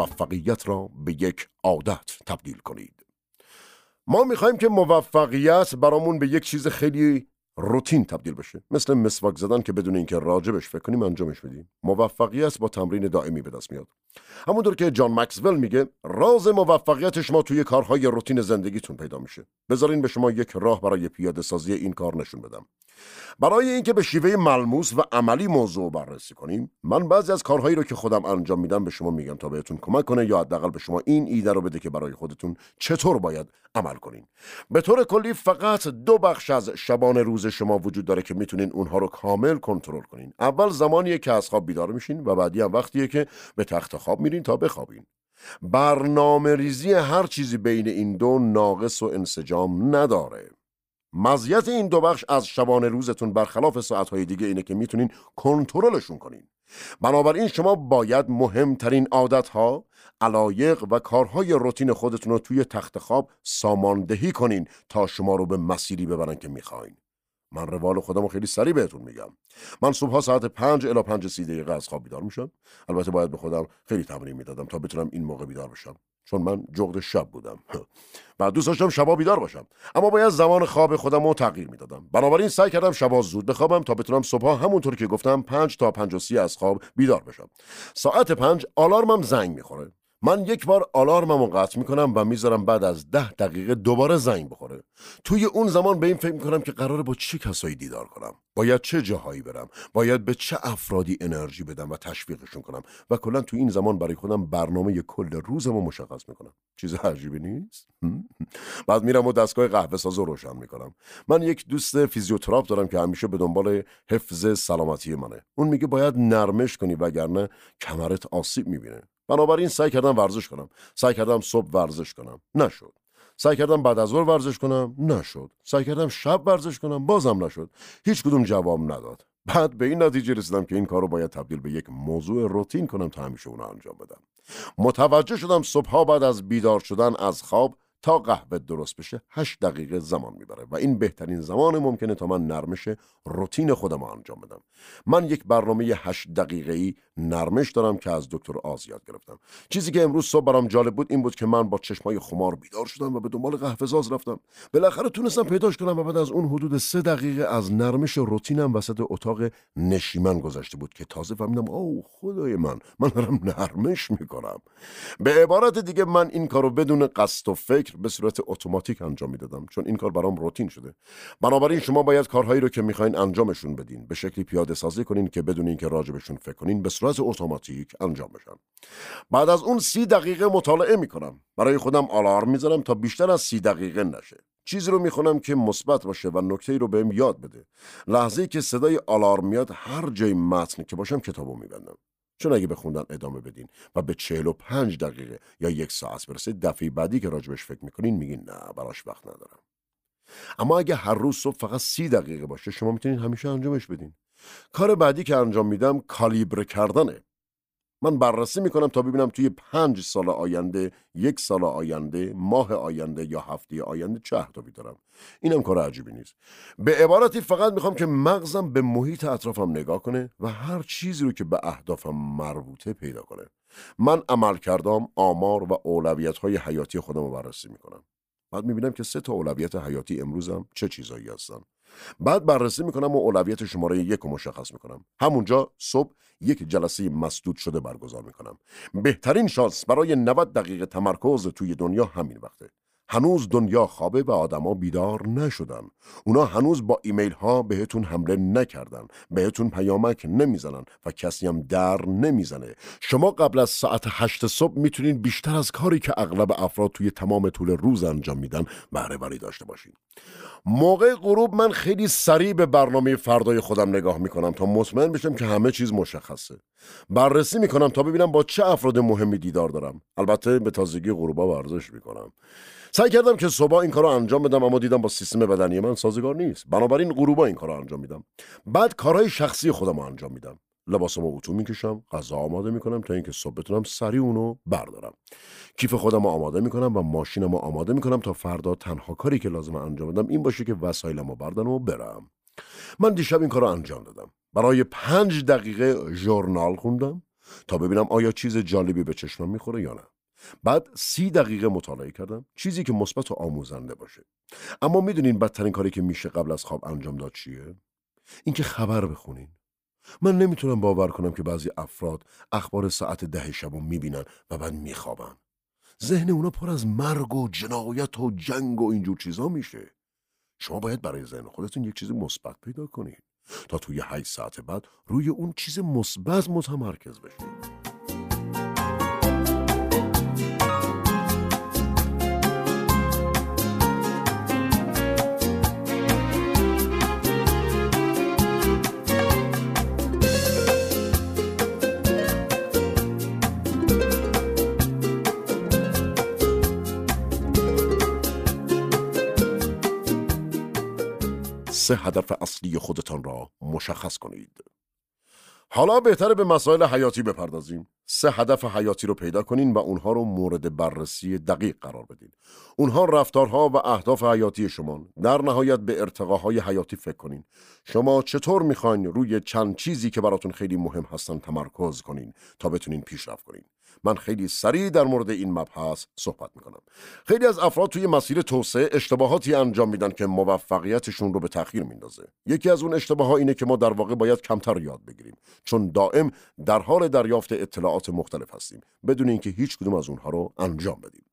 موفقیت را به یک عادت تبدیل کنید. ما می‌خوایم که موفقیت برامون به یک چیز خیلی روتین تبدیل بشه. مثل مسواک زدن که بدون اینکه راجبش فکر کنیم انجامش بدیم. موفقیت با تمرین دائمی به دست میاد. همونطور که جان مکسول میگه راز موفقیت شما توی کارهای روتین زندگیتون پیدا میشه. بذارین به شما یک راه برای پیاده سازی این کار نشون بدم. برای اینکه به شیوه ملموس و عملی موضوع بررسی کنیم من بعضی از کارهایی رو که خودم انجام میدم به شما میگم تا بهتون کمک کنه یا حداقل به شما این ایده رو بده که برای خودتون چطور باید عمل کنین. به طور کلی فقط دو بخش از شبان روز شما وجود داره که می‌تونین اونها رو کامل کنترل کنین. اول زمانیه که از خواب بیدار میشین و بعدی هم وقتیه که به تخت خواب میرین تا بخوابین. برنامه ریزی هر چیزی بین این دو ناقص و انسجام نداره. مزیت این دو بخش از شبانه روزتون برخلاف ساعتهای دیگه اینه که می‌تونین کنترلشون کنین. بنابراین شما باید مهمترین عادتها، علایق و کارهای روتین خودتون رو توی تخت خواب ساماندهی کنین تا شما رو به مسیری ببرن که می‌خواین. من روال خودم رو خیلی سریع بهتون میگم. من صبح ساعت پنج الا پنج سی دقیقه از خواب بیدار میشم. البته باید به خودم خیلی تمرین می‌دادم تا بتونم این موقع بیدار بشم. چون من جغد شب بودم. و دوست داشتم شبا بیدار باشم. اما باید زمان خواب خودم رو تغییر می‌دادم. بنابراین سعی کردم شبا زود بخوابم تا بتونم صبح همونطور که گفتم پنج تا پنج و سی از خواب بیدار بشم. ساعت پنج آلارمم زنگ می‌خوره. من یک بار آلارممو قطع می‌کنم و می‌ذارم بعد از ده دقیقه دوباره زنگ بخوره. توی اون زمان به این فکر می‌کنم که قراره با چه کسایی دیدار کنم؟ باید چه جاهایی برم؟ باید به چه افرادی انرژی بدم و تشویقشون کنم؟ و کلا تو این زمان برای خودم برنامه کل روزمو مشخص می‌کنم. چیز عجیبی نیست؟ بعد میرم و دستگاه قهوه ساز رو روشن می‌کنم. من یک دوست فیزیوتراپ دارم که همیشه به دنبال حفظ سلامتی منه. اون میگه باید نرمش کنی وگرنه کمرت آسیب می‌بینه. بنابراین سعی کردم ورزش کنم. سعی کردم صبح ورزش کنم. نشد. سعی کردم بعد از ظهر ورزش کنم. نشد. سعی کردم شب ورزش کنم. بازم نشد. هیچ کدوم جواب نداد. بعد به این نتیجه رسیدم که این کار رو باید تبدیل به یک موضوع روتین کنم تا همیشه اون انجام بدم. متوجه شدم صبحها بعد از بیدار شدن از خواب تا قهوه درست بشه هشت دقیقه زمان می‌بره و این بهترین زمان ممکنه تا من نرمش روتین خودم انجام بدم. من یک برنامه هشت دقیقه ای نرمش دارم که از دکتر آز یاد گرفتم. چیزی که امروز صبح برام جالب بود این بود که من با چشمای خمار بیدار شدم و به دنبال قهوه زاز رفتم. بالاخره تونستم پیداش کنم و بعد از اون حدود سه دقیقه از نرمش روتینم وسط اتاق نشیمن گذشته بود که تازه فهمیدم او خدای من من دارم نرمش می‌کنم. به عبارت دیگه من این کارو بدون قصد و فکر به صورت اتوماتیک انجام می‌دادم چون این کار برام روتین شده. بنابراین شما باید کارهایی رو که می‌خواین انجامشون بدین. به شکلی پیاده سازی کنین که بدون اینکه راجبشون فکر کنین به صورت اتوماتیک انجام بشن. بعد از اون سی دقیقه مطالعه می‌کنم. برای خودم آلارم می‌ذارم تا بیشتر از سی دقیقه نشه. چیزی رو می‌خونم که مثبت باشه و نکته رو بهم یاد بده. لحظه که صدای آلارم میاد هر جای متن که باشم کتابو میبندم. چون اگه به خوندن ادامه بدین و به چهل و پنج دقیقه یا یک ساعت برسه دفعه بعدی که راجبش فکر می‌کنین میگین نه براش وقت ندارم. اما اگه هر روز صبح فقط سی دقیقه باشه شما می‌تونین همیشه انجامش بدین. کار بعدی که انجام میدم کالیبر کردنه. من بررسی می‌کنم تا ببینم توی پنج سال آینده یک سال آینده ماه آینده یا هفته آینده چه اهدافی دارم. اینم کار عجیبی نیست. به عبارتی فقط می‌خوام که مغزم به محیط اطرافم نگاه کنه و هر چیزی رو که به اهدافم مربوطه پیدا کنه. من عمل کردم آمار و اولویت های حیاتی خودم رو بررسی می‌کنم. بعد می‌بینم که سه تا اولویت حیاتی امروزم چه چیزایی هستن. بعد بررسی می‌کنم و اولویت شماره یک رو مشخص می‌کنم. همونجا صبح یک جلسه مسدود شده برگزار می‌کنم. بهترین شانس برای 90 دقیقه تمرکز توی دنیا همین وقته. هنوز دنیا خوابه و آدما بیدار نشدن. اونا هنوز با ایمیل ها بهتون حمله نکردن. بهتون پیامک نمی‌زنن و کسی هم در نمی‌زنه. شما قبل از ساعت هشت صبح می‌تونین بیشتر از کاری که اغلب افراد توی تمام طول روز انجام میدن بهره داشته باشین. موقع غروب من خیلی سریع به برنامه فردای خودم نگاه می‌کنم تا مطمئن بشم که همه چیز مشخصه. بررسی می‌کنم تا ببینم با چه افراد مهمی دیدار دارم. البته به تازگی غروبا ورزش می‌کنم. سعی کردم که صبح این کارو انجام بدم اما دیدم با سیستم بدنی من سازگار نیست. بنابراین غروبا این کارو انجام میدم. بعد کارهای شخصی خودم رو انجام میدم. لباسمو اتو می‌کشم غذا آماده می‌کنم تا اینکه صبح بتونم سریع اونو بردارم. کیف خودم رو آماده می‌کنم و ماشینم رو آماده می‌کنم تا فردا تنها کاری که لازم انجام بدم این باشه که وسایلم رو بردارم و برم. من دیشب این کار رو انجام دادم. برای پنج دقیقه ژورنال خوندم تا ببینم آیا چیز جالبی به چشمم می‌خوره یا نه. بعد سی دقیقه مطالعه کردم. چیزی که مثبت و آموزنده باشه. اما می‌دونین بدترین کاری که میشه قبل از خواب انجام داد چیه؟ اینکه خبر بخونین. من نمی‌تونم باور کنم که بعضی افراد اخبار ساعت ده شب رو می‌بینن و بعد میخوابن. ذهن اونا پر از مرگ و جنایت و جنگ و اینجور چیزا میشه. شما باید برای ذهن خودتون یک چیز مثبت پیدا کنید تا توی هشت ساعت بعد روی اون چیز مثبت متمرکز بشید سه هدف اصلی خودتان را مشخص کنید. حالا بهتره به مسائل حیاتی بپردازیم. سه هدف حیاتی رو پیدا کنین و اونها رو مورد بررسی دقیق قرار بدین. اونها رفتارها و اهداف حیاتی شما. در نهایت به ارتقاهای حیاتی فکر کنین. شما چطور می‌خواین روی چند چیزی که براتون خیلی مهم هستن تمرکز کنین تا بتونین پیشرفت کنین. من خیلی سریع در مورد این مبحث صحبت می‌کنم. خیلی از افراد توی مسیر توسعه اشتباهاتی انجام میدن که موفقیتشون رو به تأخیر میندازه. یکی از اون اشتباه اینه که ما در واقع باید کمتر یاد بگیریم. چون دائم در حال دریافت اطلاعات مختلف هستیم. بدون اینکه هیچ کدوم از اونها رو انجام بدیم.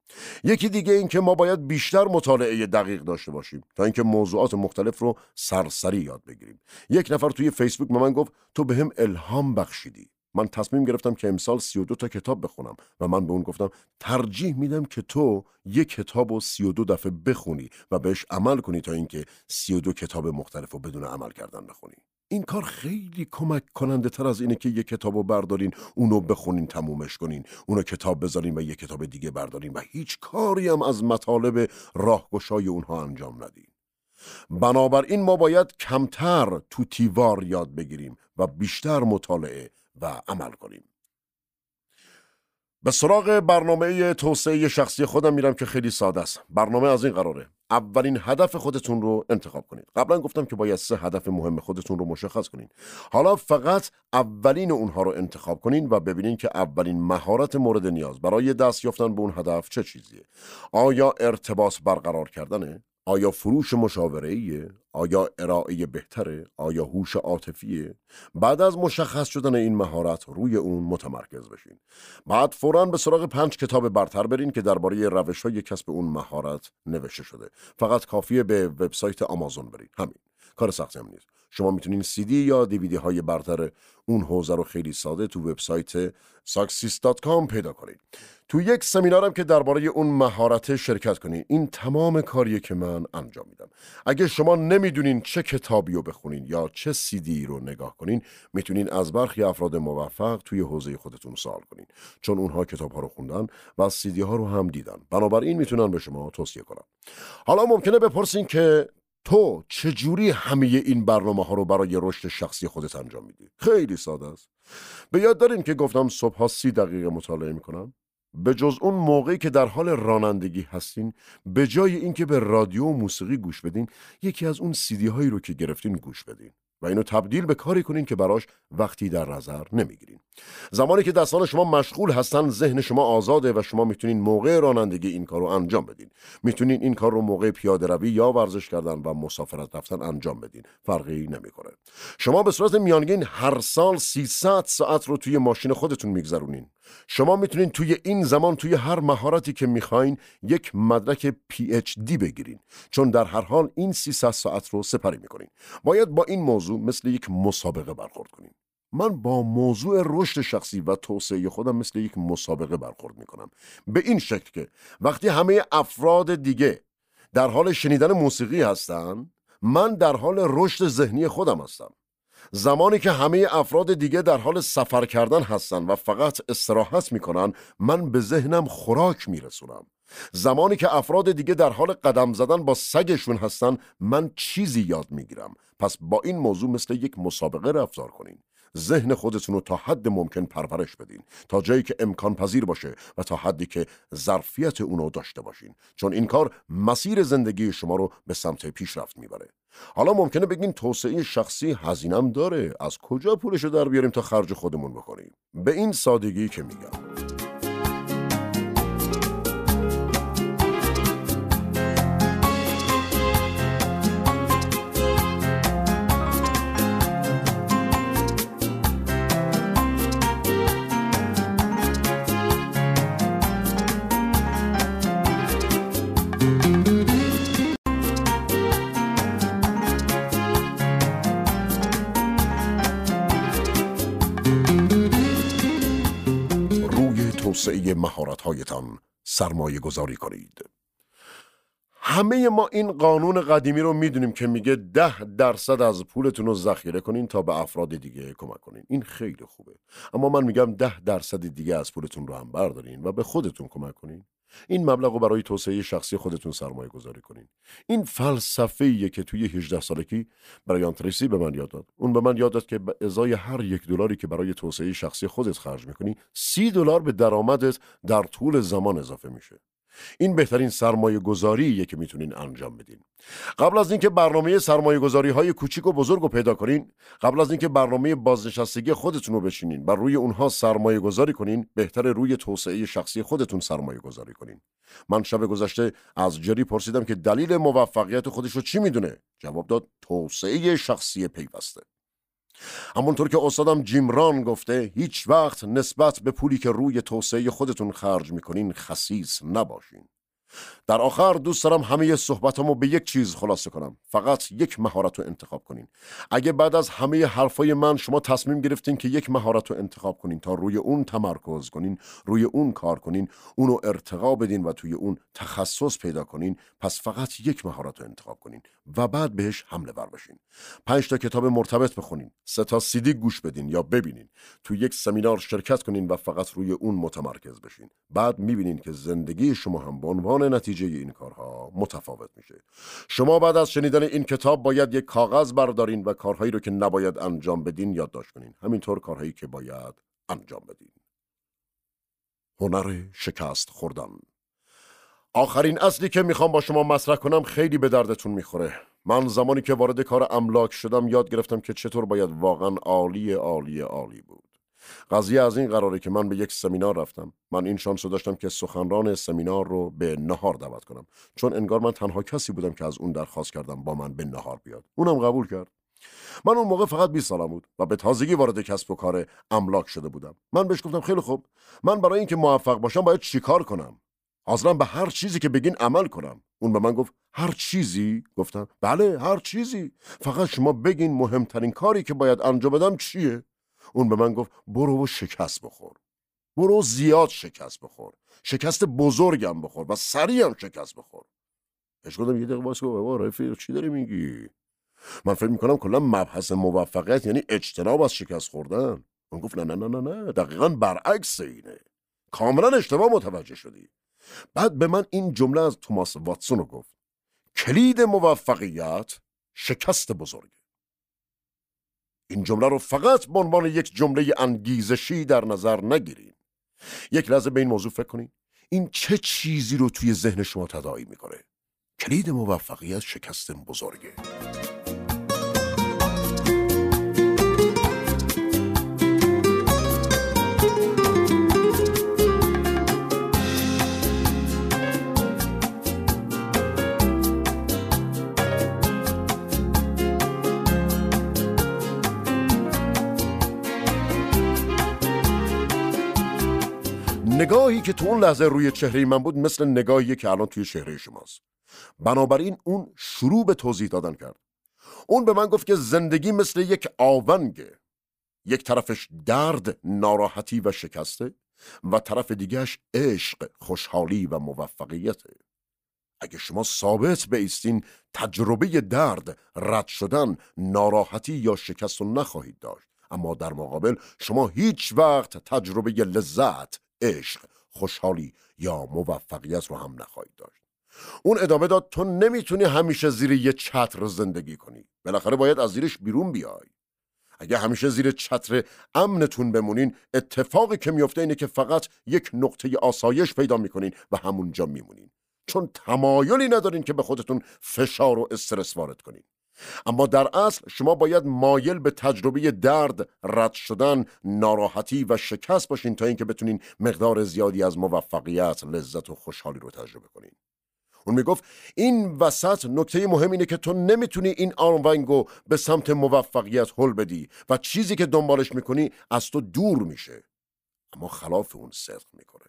یکی دیگه این که ما باید بیشتر مطالعه دقیق داشته باشیم تا اینکه موضوعات مختلف رو سرسری یاد بگیریم. یک نفر توی فیسبوک به من گفت تو به الهام بخشیدی. من تصمیم گرفتم که امسال 32 تا کتاب بخونم و من به اون گفتم ترجیح میدم که تو یک کتاب و 32 دفعه بخونی و بهش عمل کنی تا اینکه 32 کتاب مختلف رو بدون عمل کردن بخونی. این کار خیلی کمک کننده تر از اینه که یک کتاب رو بردارین اونو بخونین تمومش کنین اونو کتاب بذارین و یک کتاب دیگه بردارین و هیچ کاری هم از مطالب راهگشای اونها انجام ندین. بنابراین ما باید کمتر تو تیوار یاد بگیریم و بیشتر مطالعه و عمل کنیم. به سراغ برنامه توسعه شخصی خودم میرم که خیلی ساده است. برنامه از این قراره. اولین هدف خودتون رو انتخاب کنید. قبلا گفتم که باید سه هدف مهم خودتون رو مشخص کنید. حالا فقط اولین اونها رو انتخاب کنین و ببینین که اولین مهارت مورد نیاز برای دست یافتن به اون هدف چه چیزیه. آیا ارتباط برقرار کردنه؟ آیا فروش مشاوره ایه؟ آیا ارائه بهتره؟ آیا هوش عاطفیه؟ بعد از مشخص شدن این مهارت روی اون متمرکز بشین. بعد فورا به سراغ پنج کتاب برتر برین که درباره روش های کسب اون مهارت نوشته شده. فقط کافیه به وبسایت آمازون برید. همین. کار سختی هم نیست. شما می‌تونین سی دی یا دیویدی های برتر اون حوزه رو خیلی ساده تو وبسایت success.com پیدا کنید. تو یک سمینارم که درباره اون مهارت شرکت کنین این تمام کاریه که من انجام میدم اگه شما نمی‌دونین چه کتابی رو بخونین یا چه سیدی رو نگاه کنین می‌تونین از برخی افراد موفق توی حوزه خودتون سوال کنین چون اونها کتاب ها رو خوندن و سیدی ها رو هم دیدن بنابراین می‌تونن به شما توصیه کنم حالا ممکنه بپرسین که تو چجوری همه این برنامه ها رو برای رشد شخصی خودت انجام میدی؟ خیلی ساده است. به یاد دارین که گفتم صبح ها سی دقیقه مطالعه می‌کنم؟ به جز اون موقعی که در حال رانندگی هستین به جای اینکه به رادیو و موسیقی گوش بدین یکی از اون سیدی هایی رو که گرفتین گوش بدین و اینو تبدیل به کاری کنین که براش وقتی در نظر نمی‌گیرین. زمانی که دستان شما مشغول هستن ذهن شما آزاده و شما می‌تونین موقع رانندگی این کار رو انجام بدین. می‌تونین این کار رو موقع پیاده روی یا ورزش کردن و مسافرت رفتن انجام بدین. فرقی نمی‌کنه. شما به صورت میانگین هر سال 300 ساعت رو توی ماشین خودتون میگذرونین. شما می‌تونین توی این زمان توی هر مهارتی که می‌خواین یک مدرک پی اچ دی بگیرین. چون در هر حال این 300 ساعت رو سپری می‌کنین. باید با این موضوع مثل یک مسابقه برخورد کنین. من با موضوع رشد شخصی و توسعه خودم مثل یک مسابقه برخورد می‌کنم. به این شکل که وقتی همه افراد دیگه در حال شنیدن موسیقی هستن من در حال رشد ذهنی خودم هستم. زمانی که همه افراد دیگه در حال سفر کردن هستن و فقط استراحت می‌کنن من به ذهنم خوراک میرسونم. زمانی که افراد دیگه در حال قدم زدن با سگشون هستن من چیزی یاد می‌گیرم. پس با این موضوع مثل یک مسابقه رفتار کنین. ذهن خودتون رو تا حد ممکن پرورش بدین. تا جایی که امکان پذیر باشه و تا حدی که ظرفیت اونو داشته باشین. چون این کار مسیر زندگی شما رو به سمت پیشرفت می‌بره. حالا ممکنه بگین توسعه شخصی هزینم داره. از کجا پولش رو در بیاریم تا خرج خودمون بکنیم؟ به این سادگی که میگم. توسعه مهارت‌هایتان سرمایه گذاری کنید. همه ما این قانون قدیمی رو می‌دونیم که میگه ده درصد از پولتون رو ذخیره کنین تا به افراد دیگه کمک کنین. این خیلی خوبه. اما من میگم ده درصد دیگه از پولتون رو هم بردارین و به خودتون کمک کنین. این مبلغ رو برای توسعه شخصی خودتون سرمایه گذاری کنین. این فلسفه که توی 18 سالگی برای تریسی به من یاد داد. اون به من یاد داد که به ازای هر یک دلاری که برای توسعه شخصی خودت خرج می‌کنی سی دلار به درآمدت در طول زمان اضافه میشه. این بهترین سرمایه گذاریه که می‌تونین انجام بدین. قبل از اینکه برنامه سرمایه گذاری های کوچیک و بزرگ رو پیدا کنین قبل از اینکه برنامه بازنشستگی خودتون رو بشینین و روی اونها سرمایه گذاری کنین بهتر روی توسعه شخصی خودتون سرمایه گذاری کنین. من شب گذشته از جری پرسیدم که دلیل موفقیت خودش رو چی می‌دونه؟ جواب داد توسعه شخصی پیوسته. همونطور که استادم جیمران گفته هیچ وقت نسبت به پولی که روی توسعه خودتون خرج می‌کنین خصیص نباشین. در آخر دوست دارم همه صحبتامو به یک چیز خلاصه کنم. فقط یک مهارت رو انتخاب کنین. اگه بعد از همه حرفای من شما تصمیم گرفتین که یک مهارت رو انتخاب کنین تا روی اون تمرکز کنین روی اون کار کنین اونو ارتقا بدین و توی اون تخصص پیدا کنین پس فقط یک مهارت رو انتخاب کنین و بعد بهش حمله ور بشین. پنج تا کتاب مرتبط بخونین سه تا سیدی گوش بدین یا ببینین. تو یک سمینار شرکت کنین و فقط روی اون متمرکز بشین. بعد می‌بینین که زندگی شما هم به عنوان نتیجه این کارها متفاوت میشه. شما بعد از شنیدن این کتاب باید یک کاغذ بردارین و کارهایی رو که نباید انجام بدین یادداشت کنین. همینطور کارهایی که باید انجام بدین. هنر شکست خوردن. آخرین اصلی که می‌خوام با شما مطرح کنم خیلی به دردتون می‌خوره. من زمانی که وارد کار املاک شدم یاد گرفتم که چطور باید واقعا عالی عالی عالی بود. قضیه از این قراره که من به یک سمینار رفتم. من این شانس رو داشتم که سخنران سمینار رو به نهار دعوت کنم. چون انگار من تنها کسی بودم که از اون درخواست کردم با من به نهار بیاد. اونم قبول کرد. من اون موقع فقط 20 سالم بود و به تازگی وارد کسب و کار املاک شده بودم. من بهش گفتم خیلی خوب. من برای اینکه موفق باشم باید چیکار کنم؟ حاضرم به هر چیزی که بگین عمل کنم. اون به من گفت هر چیزی؟ گفتم بله هر چیزی. فقط شما بگین مهمترین کاری که باید انجام بدم چیه؟ اون به من گفت برو و شکست بخور. برو زیاد شکست بخور. شکست بزرگم بخور و سریع هم شکست بخور. اش گفتم یه دقیقه واسه بابا رفیق چی داری میگی؟ من فکر می‌کنم کلا مبحث موفقیت یعنی اجتناب از شکست خوردن. اون گفت نه نه نه نه نه دقیقا برعکس اینه. کاملا اشتباه متوجه شدی. بعد به من این جمله از توماس واتسون رو گفت. کلید موفقیت شکست بزرگ این جمله رو فقط به عنوان یک جمله انگیزشی در نظر نگیرین یک لحظه به این موضوع فکر کنین این چه چیزی رو توی ذهن شما تداعی می‌کنه؟ کلید موفقیت شکست بزرگه. نگاهی که تو اون لحظه روی چهره من بود مثل نگاهی که الان توی چهره شماست. بنابراین اون شروع به توضیح دادن کرد. اون به من گفت که زندگی مثل یک آونگه. یک طرفش درد، ناراحتی و شکسته و طرف دیگهش عشق، خوشحالی و موفقیته. اگه شما ثابت بیستین تجربه درد، رد شدن، ناراحتی یا شکست رو نخواهید داشت. اما در مقابل شما هیچ وقت تجربه لذت، عشق خوشحالی یا موفقیت رو هم نخواهید داشت. اون ادامه داد تو نمی‌تونی همیشه زیر یه چتر زندگی کنی. بالاخره باید از زیرش بیرون بیای. اگه همیشه زیر چتر امنتون بمونین اتفاقی که میفته اینه که فقط یک نقطه آسایش پیدا می‌کنین و همونجا میمونین. چون تمایلی ندارین که به خودتون فشار و استرس وارد کنین. اما در اصل شما باید مایل به تجربه درد، رد شدن، ناراحتی و شکست باشین تا اینکه بتونین مقدار زیادی از موفقیت، لذت و خوشحالی رو تجربه کنین. اون می‌گفت این وسط نکته مهم اینه که تو نمی‌تونی این آنونگو به سمت موفقیت حل بدی و چیزی که دنبالش می‌کنی از تو دور میشه اما خلاف اون صدق می‌کنه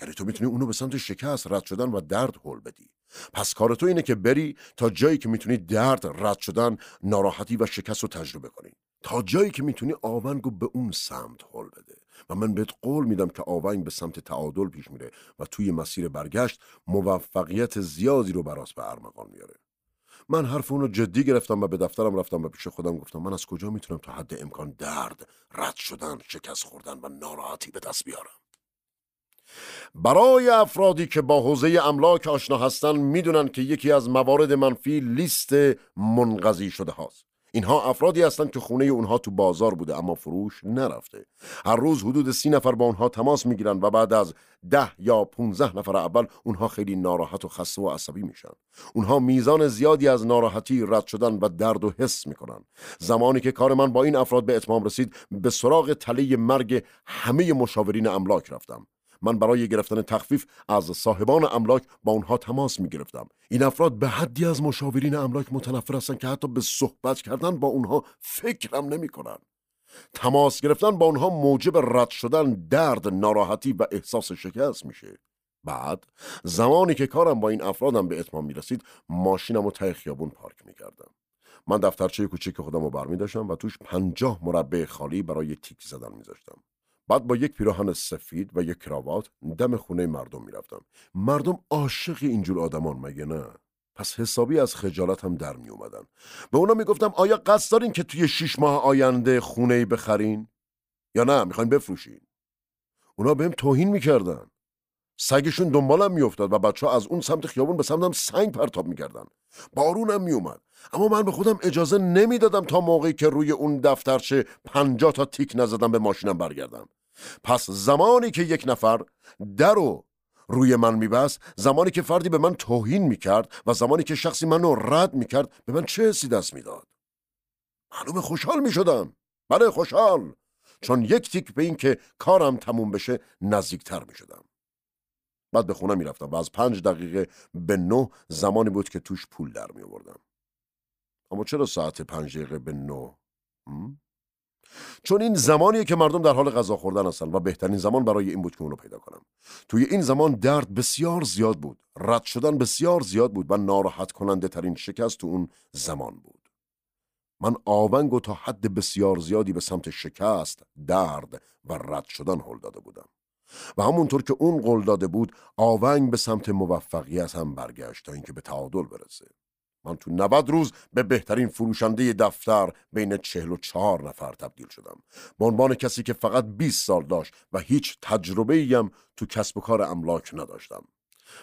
یعنی تو می‌تونی اونو به سمت شکست رد شدن و درد حل بدی. پس کار تو اینه که بری تا جایی که می‌تونی درد رد شدن ناراحتی و شکست رو تجربه کنی. تا جایی که می‌تونی آونگو به اون سمت حل بده. و من بهت قول میدم که آونگ به سمت تعادل پیش میره و توی مسیر برگشت موفقیت زیادی رو برات به ارمغان میاره من حرف اون رو جدی گرفتم و به دفترم رفتم و پیش خودم گفتم. من از کجا می‌تونم تا حد امکان درد رد شدن شکست خوردن و ناراحتی به دست بیارم؟ برای افرادی که با حوزه املاک آشنا هستن می‌دونن که یکی از موارد منفی لیست منقضی شده هاست. اینها افرادی هستند که خونه اونها تو بازار بوده اما فروش نرفته. هر روز حدود سی نفر با اونها تماس می‌گیرن و بعد از ده یا 15 نفر اول اونها خیلی ناراحت و خسته و عصبی میشن. اونها میزان زیادی از ناراحتی رد شدن و درد و حس می‌کنن. زمانی که کار من با این افراد به اتمام رسید به سراغ تله مرگ همه مشاورین املاک رفتم. من برای گرفتن تخفیف از صاحبان املاک با اونها تماس می گرفتم این افراد به حدی از مشاورین املاک متنفر هستند که حتی به صحبت کردن با اونها فکرم نمی کنن. تماس گرفتن با اونها موجب رد شدن درد ناراحتی و احساس شکست میشه بعد زمانی که کارم با این افرادم به اتمام می رسید ماشینم و ته خیابون پارک می کردم. من دفترچه کوچیک خودم رو برمی داشتم و توش پنجاه مربع خالی برای تیک زدن میذاشتم. بعد با یک پیراهن سفید و یک کراوات دم خونه مردم می‌رفتم. مردم عاشق اینجور آدمان مگه نه؟ پس حسابی از خجالت هم در می اومدن به اونا می‌گفتم آیا قصد دارین که توی شیش ماه آینده خونه بخرین؟ یا نه می‌خواین بفروشین؟ اونا بهم توهین می‌کردن. سگشون دنبالم میافتاد و بچه ها از اون سمت خیابون به سمتم سنگ پرتاب می‌کردن. بارونم میومد اما من به خودم اجازه نمی‌دادم تا موقعی که روی اون دفترچه پنجاه تا تیک نزدم به ماشینم برگردم. پس زمانی که یک نفر درو روی من میبست زمانی که فردی به من توهین می‌کرد و زمانی که شخصی منو رد می‌کرد به من چه حسی دست می‌داد؟ معلوم خوشحال می‌شدم. بله خوشحال. چون یک تیک به این که کارم تموم بشه نزدیکتر می‌شدم. بعد به خونه می‌رفتم و از پنج دقیقه به نه زمانی بود که توش پول در می آوردم اما چرا ساعت پنج دقیقه به نه؟ چون این زمانیه که مردم در حال غذا خوردن هستن و بهترین زمان برای این بود که اونو پیدا کنم توی این زمان درد بسیار زیاد بود. رد شدن بسیار زیاد بود و ناراحت کننده ترین شکست تو اون زمان بود. من آونگ و تا حد بسیار زیادی به سمت شکست درد و رد شدن هل داده بودم. و همونطور که اون قول داده بود آونگ به سمت موفقیت هم برگشت تا اینکه به تعادل برسه. من تو 90 روز به بهترین فروشنده دفتر بین 44 نفر تبدیل شدم. به عنوان کسی که فقط 20 سال داشت و هیچ تجربه هم تو کسب و کار املاک نداشتم.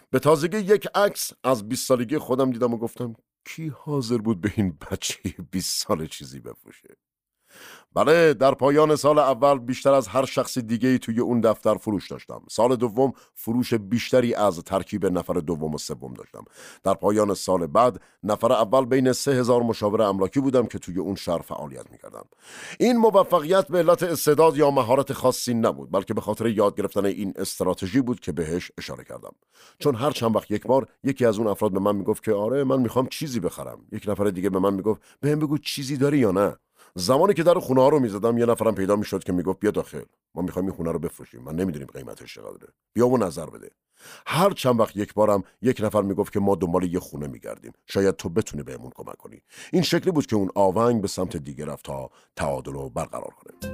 به تازگی یک عکس از 20 سالگی خودم دیدم و گفتم کی حاضر بود به این بچه 20 سال چیزی بفروشه؟ بله در پایان سال اول بیشتر از هر شخص دیگه توی اون دفتر فروش داشتم. سال دوم فروش بیشتری از ترکیب نفر دوم و سوم داشتم. در پایان سال بعد نفر اول بین سه هزار مشاور املاکی بودم که توی اون شهر فعالیت می‌کردم. این موفقیت به علت استعداد یا مهارت خاصی نبود بلکه به خاطر یاد گرفتن این استراتژی بود که بهش اشاره کردم. چون هر چند وقت یک بار یکی از اون افراد به من می‌گفت که آره من می‌خوام چیزی بخرم. یک نفر دیگه به من می‌گفت بهم بگو چیزی داری یا نه؟ زمانی که در خونه ها رو می‌زدم یه نفرم پیدا می‌شد که می‌گفت بیا داخل. ما می‌خوایم این خونه رو بفروشیم. من نمی‌دونیم قیمتش چقدره. بیا و نظر بده. هر چند وقت یک بارم یک نفر می‌گفت که ما دنبال یه خونه میگردیم. شاید تو بتونی بهمون کمک کنی. این شکلی بود که اون آونگ به سمت دیگه رفت تا تعادل رو برقرار کنه.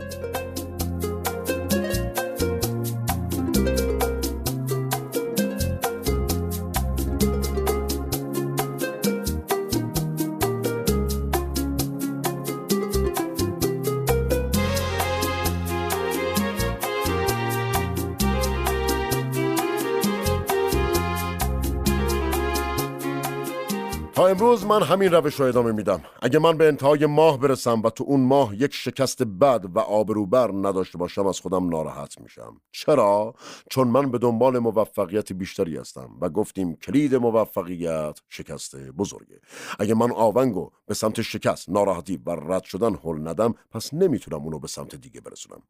امروز من همین روش رو ادامه میدم. اگه من به انتهای ماه برسم و تو اون ماه یک شکست بد و آبروبر نداشته باشم از خودم ناراحت میشم. چرا؟ چون من به دنبال موفقیت بیشتری هستم و گفتیم کلید موفقیت شکست بزرگه. اگه من آونگو به سمت شکست ناراحتی و رد شدن هل ندم پس نمی‌تونم اونو به سمت دیگه برسونم.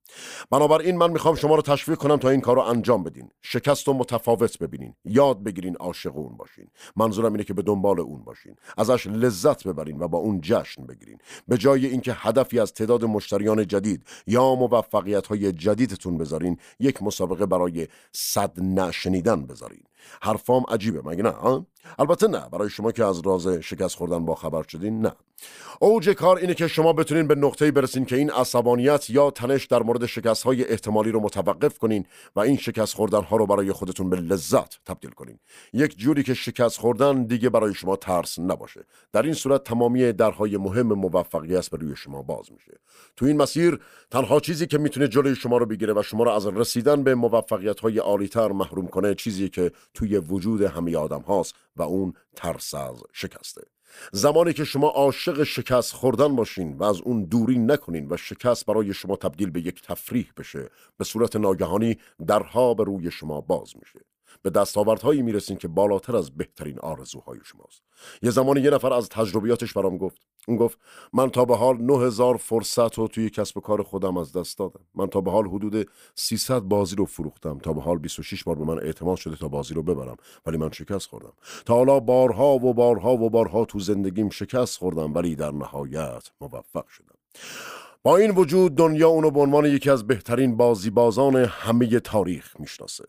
بنابراین من می‌خوام شما رو تشویق کنم تا این کار رو انجام بدین. شکست رو متفاوت ببینین. یاد بگیرین عاشق اون باشین. منظورم اینه که به دنبال اون باشین. ازش لذت ببرین و با اون جشن بگیرین. به جای اینکه هدفی از تعداد مشتریان جدید یا موفقیت های جدیدتون بذارین یک مسابقه برای صد نشنیدن بذارین. حرفام عجیبه مگه نه البته نه برای شما که از راز شکست خوردن با خبر شدین نه. اوج کار اینه که شما بتونین به نقطه‌ای برسین که این عصبانیت یا تنش در مورد شکست های احتمالی رو متوقف کنین و این شکست خوردن ها رو برای خودتون به لذت تبدیل کنین. یک جوری که شکست خوردن دیگه برای شما ترس نباشه. در این صورت تمامی درهای مهم موفقیت به روی شما باز میشه. تو این مسیر تنها چیزی که می‌تونه جلوی شما رو بگیره و شما رو از رسیدن به موفقیت های عالیتر محروم کنه چیزی که توی وجود همه آدم هاست و اون ترس از شکسته. زمانی که شما عاشق شکست خوردن باشین و از اون دوری نکنین و شکست برای شما تبدیل به یک تفریح بشه به صورت ناگهانی درها به روی شما باز میشه. به دستاوردهایی می‌رسین که بالاتر از بهترین آرزوهای شماست. یه زمانی یه نفر از تجربیاتش برام گفت. اون گفت من تا به حال 9000 فرصت رو توی کسب و کار خودم از دست دادم. من تا به حال حدود 300 بازی رو فروختم. تا به حال 26 بار به من اعتماد شده تا بازی رو ببرم. ولی من شکست خوردم. تا حالا بارها و بارها و بارها تو زندگیم شکست خوردم ولی در نهایت موفق شدم. با این وجود دنیا اونو به عنوان یکی از بهترین بازی بازان همه تاریخ می‌شناسه.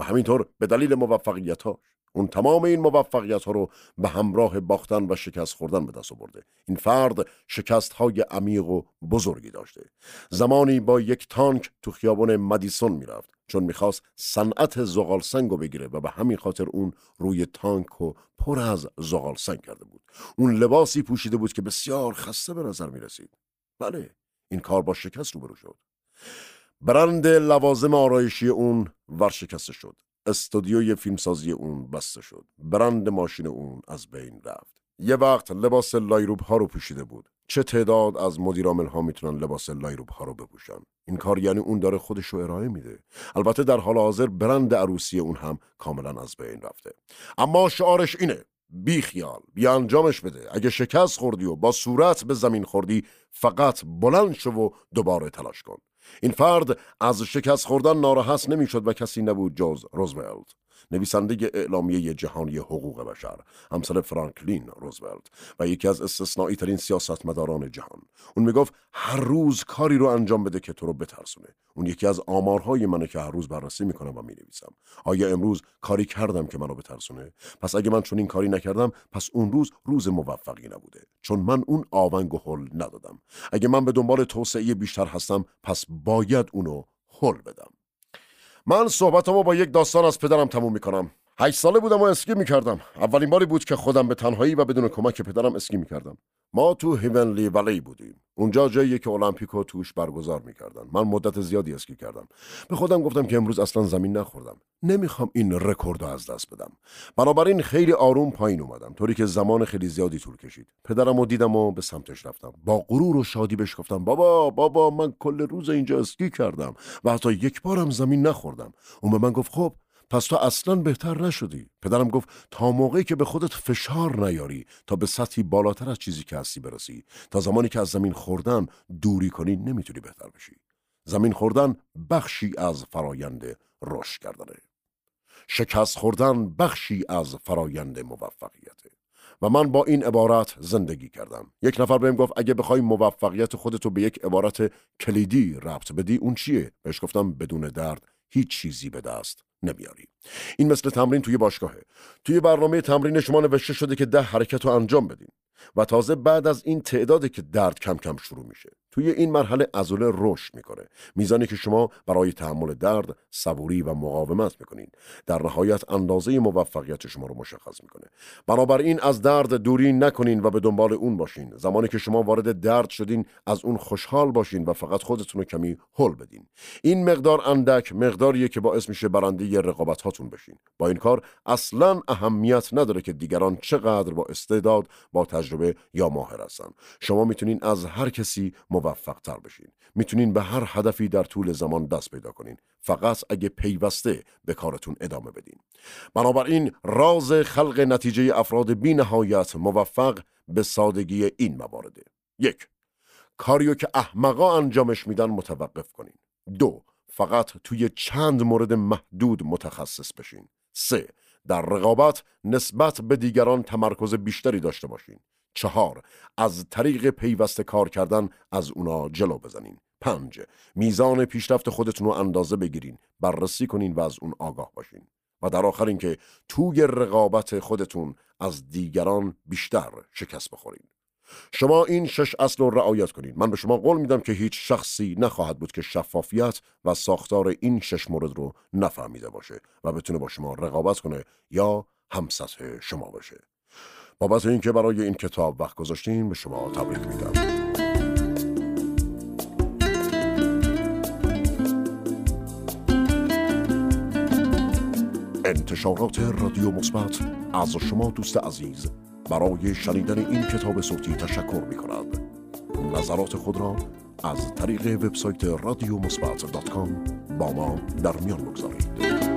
و همینطور به دلیل موفقیت ها اون تمام این موفقیت ها رو به همراه باختن و شکست خوردن به دست آورده. این فرد شکست های عمیق و بزرگی داشته. زمانی با یک تانک تو خیابان مدیسون می‌رفت چون می‌خواست صنعت زغال سنگ رو بگیره و به همین خاطر اون روی تانک و پر از زغال سنگ کرده بود. اون لباسی پوشیده بود که بسیار خسته به نظر می‌رسید. بله این کار با شکست روبرو شد. برند لوازم آرایشی اون ورشکسته شد. استودیوی فیلمسازی اون بسته شد. برند ماشین اون از بین رفت. یه وقت لباس لایروب ها رو پوشیده بود. چه تعداد از مدیرامل ها می‌تونن لباس لایروب ها رو بپوشن؟ این کار یعنی اون داره خودش رو ارائه میده. البته در حال حاضر برند عروسی اون هم کاملا از بین رفته. اما شعارش اینه. بی خیال بی انجامش بده. اگه شکست خوردی و با صورت به زمین خوردی فقط بلند شو و دوباره تلاش کن. این فرد از شکست خوردن ناراحت نمی‌شد و کسی نبود جز روزولت. نویسنده اعلامیه جهانی حقوق بشر همسر فرانکلین روزولت و یکی از استثنایی ترین سیاستمداران جهان. اون می‌گفت هر روز کاری رو انجام بده که تو رو بترسونه. اون یکی از آمارهای منه که هر روز بررسی می‌کنم و می‌نویسم. آیا امروز کاری کردم که منو بترسونه؟ پس اگه من چون این کاری نکردم پس اون روز روز موفقی نبوده. چون من اون آونگ و حل ندادم. اگه من به دنبال توسعه بیشتر هستم پس باید اونو حل بدم. من صحبتمو با یک داستان از پدرم تموم می‌کنم. هشت ساله بودم و اسکی می‌کردم. اولین باری بود که خودم به تنهایی و بدون کمک پدرم اسکی می‌کردم. ما تو هیونلی ولی بودیم. اونجا جاییه که المپیکو توش برگزار می‌کردن. من مدت زیادی اسکی کردم. به خودم گفتم که امروز اصلا زمین نخوردم. نمی‌خوام این رکورد از دست بدم. بنابراین خیلی آروم پایین اومدم. طوری که زمان خیلی زیادی طول کشید. پدرم و دیدم و به سمتش رفتم. با غرور و شادی بهش گفتم بابا بابا من کل روز اینجا اسکی کردم و حتی یک بارم زمین نخوردم. اون به من گفت خب پس تو اصلا بهتر نشدی. پدرم گفت تا موقعی که به خودت فشار نیاری تا به سطحی بالاتر از چیزی که هستی برسی. تا زمانی که از زمین خوردن دوری کنی نمی‌تونی بهتر بشی. زمین خوردن بخشی از فرایند رشد کردنه. شکست خوردن بخشی از فرایند موفقیته. و من با این عبارت زندگی کردم. یک نفر بهم گفت اگه بخوای موفقیت خودتو به یک عبارت کلیدی ربط بدی اون چیه؟ بهش گفتم بدون درد هیچ چیزی به دست نمیاری. این مثل تمرین توی باشگاهه. توی برنامه تمرین شما نوشته شده که ده حرکت رو انجام بدین و تازه بعد از این تعدادی که درد کم کم شروع میشه. توی این مرحله عضله رشد می‌کنه. میزانی که شما برای تحمل درد صبوری و مقاومت می‌کنین در نهایت اندازه موفقیت شما رو مشخص می‌کنه. بنابراین از درد دوری نکنین و به دنبال اون باشین. زمانی که شما وارد درد شدین از اون خوشحال باشین و فقط خودتون رو کمی هل بدین. این مقدار اندک مقداریه که باعث میشه برنده رقابت هاتون بشین. با این کار اصلا اهمیت نداره که دیگران چقدر با استعداد با تجربه یا ماهر هستن. شما می‌تونین از هر کسی موفق تر بشین. می‌تونین به هر هدفی در طول زمان دست پیدا کنین. فقط اگه پیوسته به کارتون ادامه بدین. بنابراین راز خلق نتیجه افراد بی نهایت موفق به سادگی این موارده یک کاریو که احمقا انجامش میدن متوقف کنین. دو فقط توی چند مورد محدود متخصص بشین. سه در رقابت نسبت به دیگران تمرکز بیشتری داشته باشین. چهار از طریق پیوسته کار کردن از اونا جلو بزنین. پنج میزان پیشرفت خودتون رو اندازه بگیرین. بررسی کنین و از اون آگاه باشین. و در آخر اینکه توی رقابت خودتون از دیگران بیشتر شکست بخورین. شما این شش اصل رو رعایت کنید من به شما قول میدم که هیچ شخصی نخواهد بود که شفافیت و ساختار این شش مورد رو نفهمیده باشه و بتونه با شما رقابت کنه یا همسطح شما بشه بابت اینکه برای این کتاب وقت گذاشتین به شما تبریک میدم انتشارات رادیو مثبت از شما دوست عزیز برای شنیدن این کتاب صوتی تشکر می کند. نظرات خود را از طریق وبسایت رادیو مثبت با ما در میان بگذارید.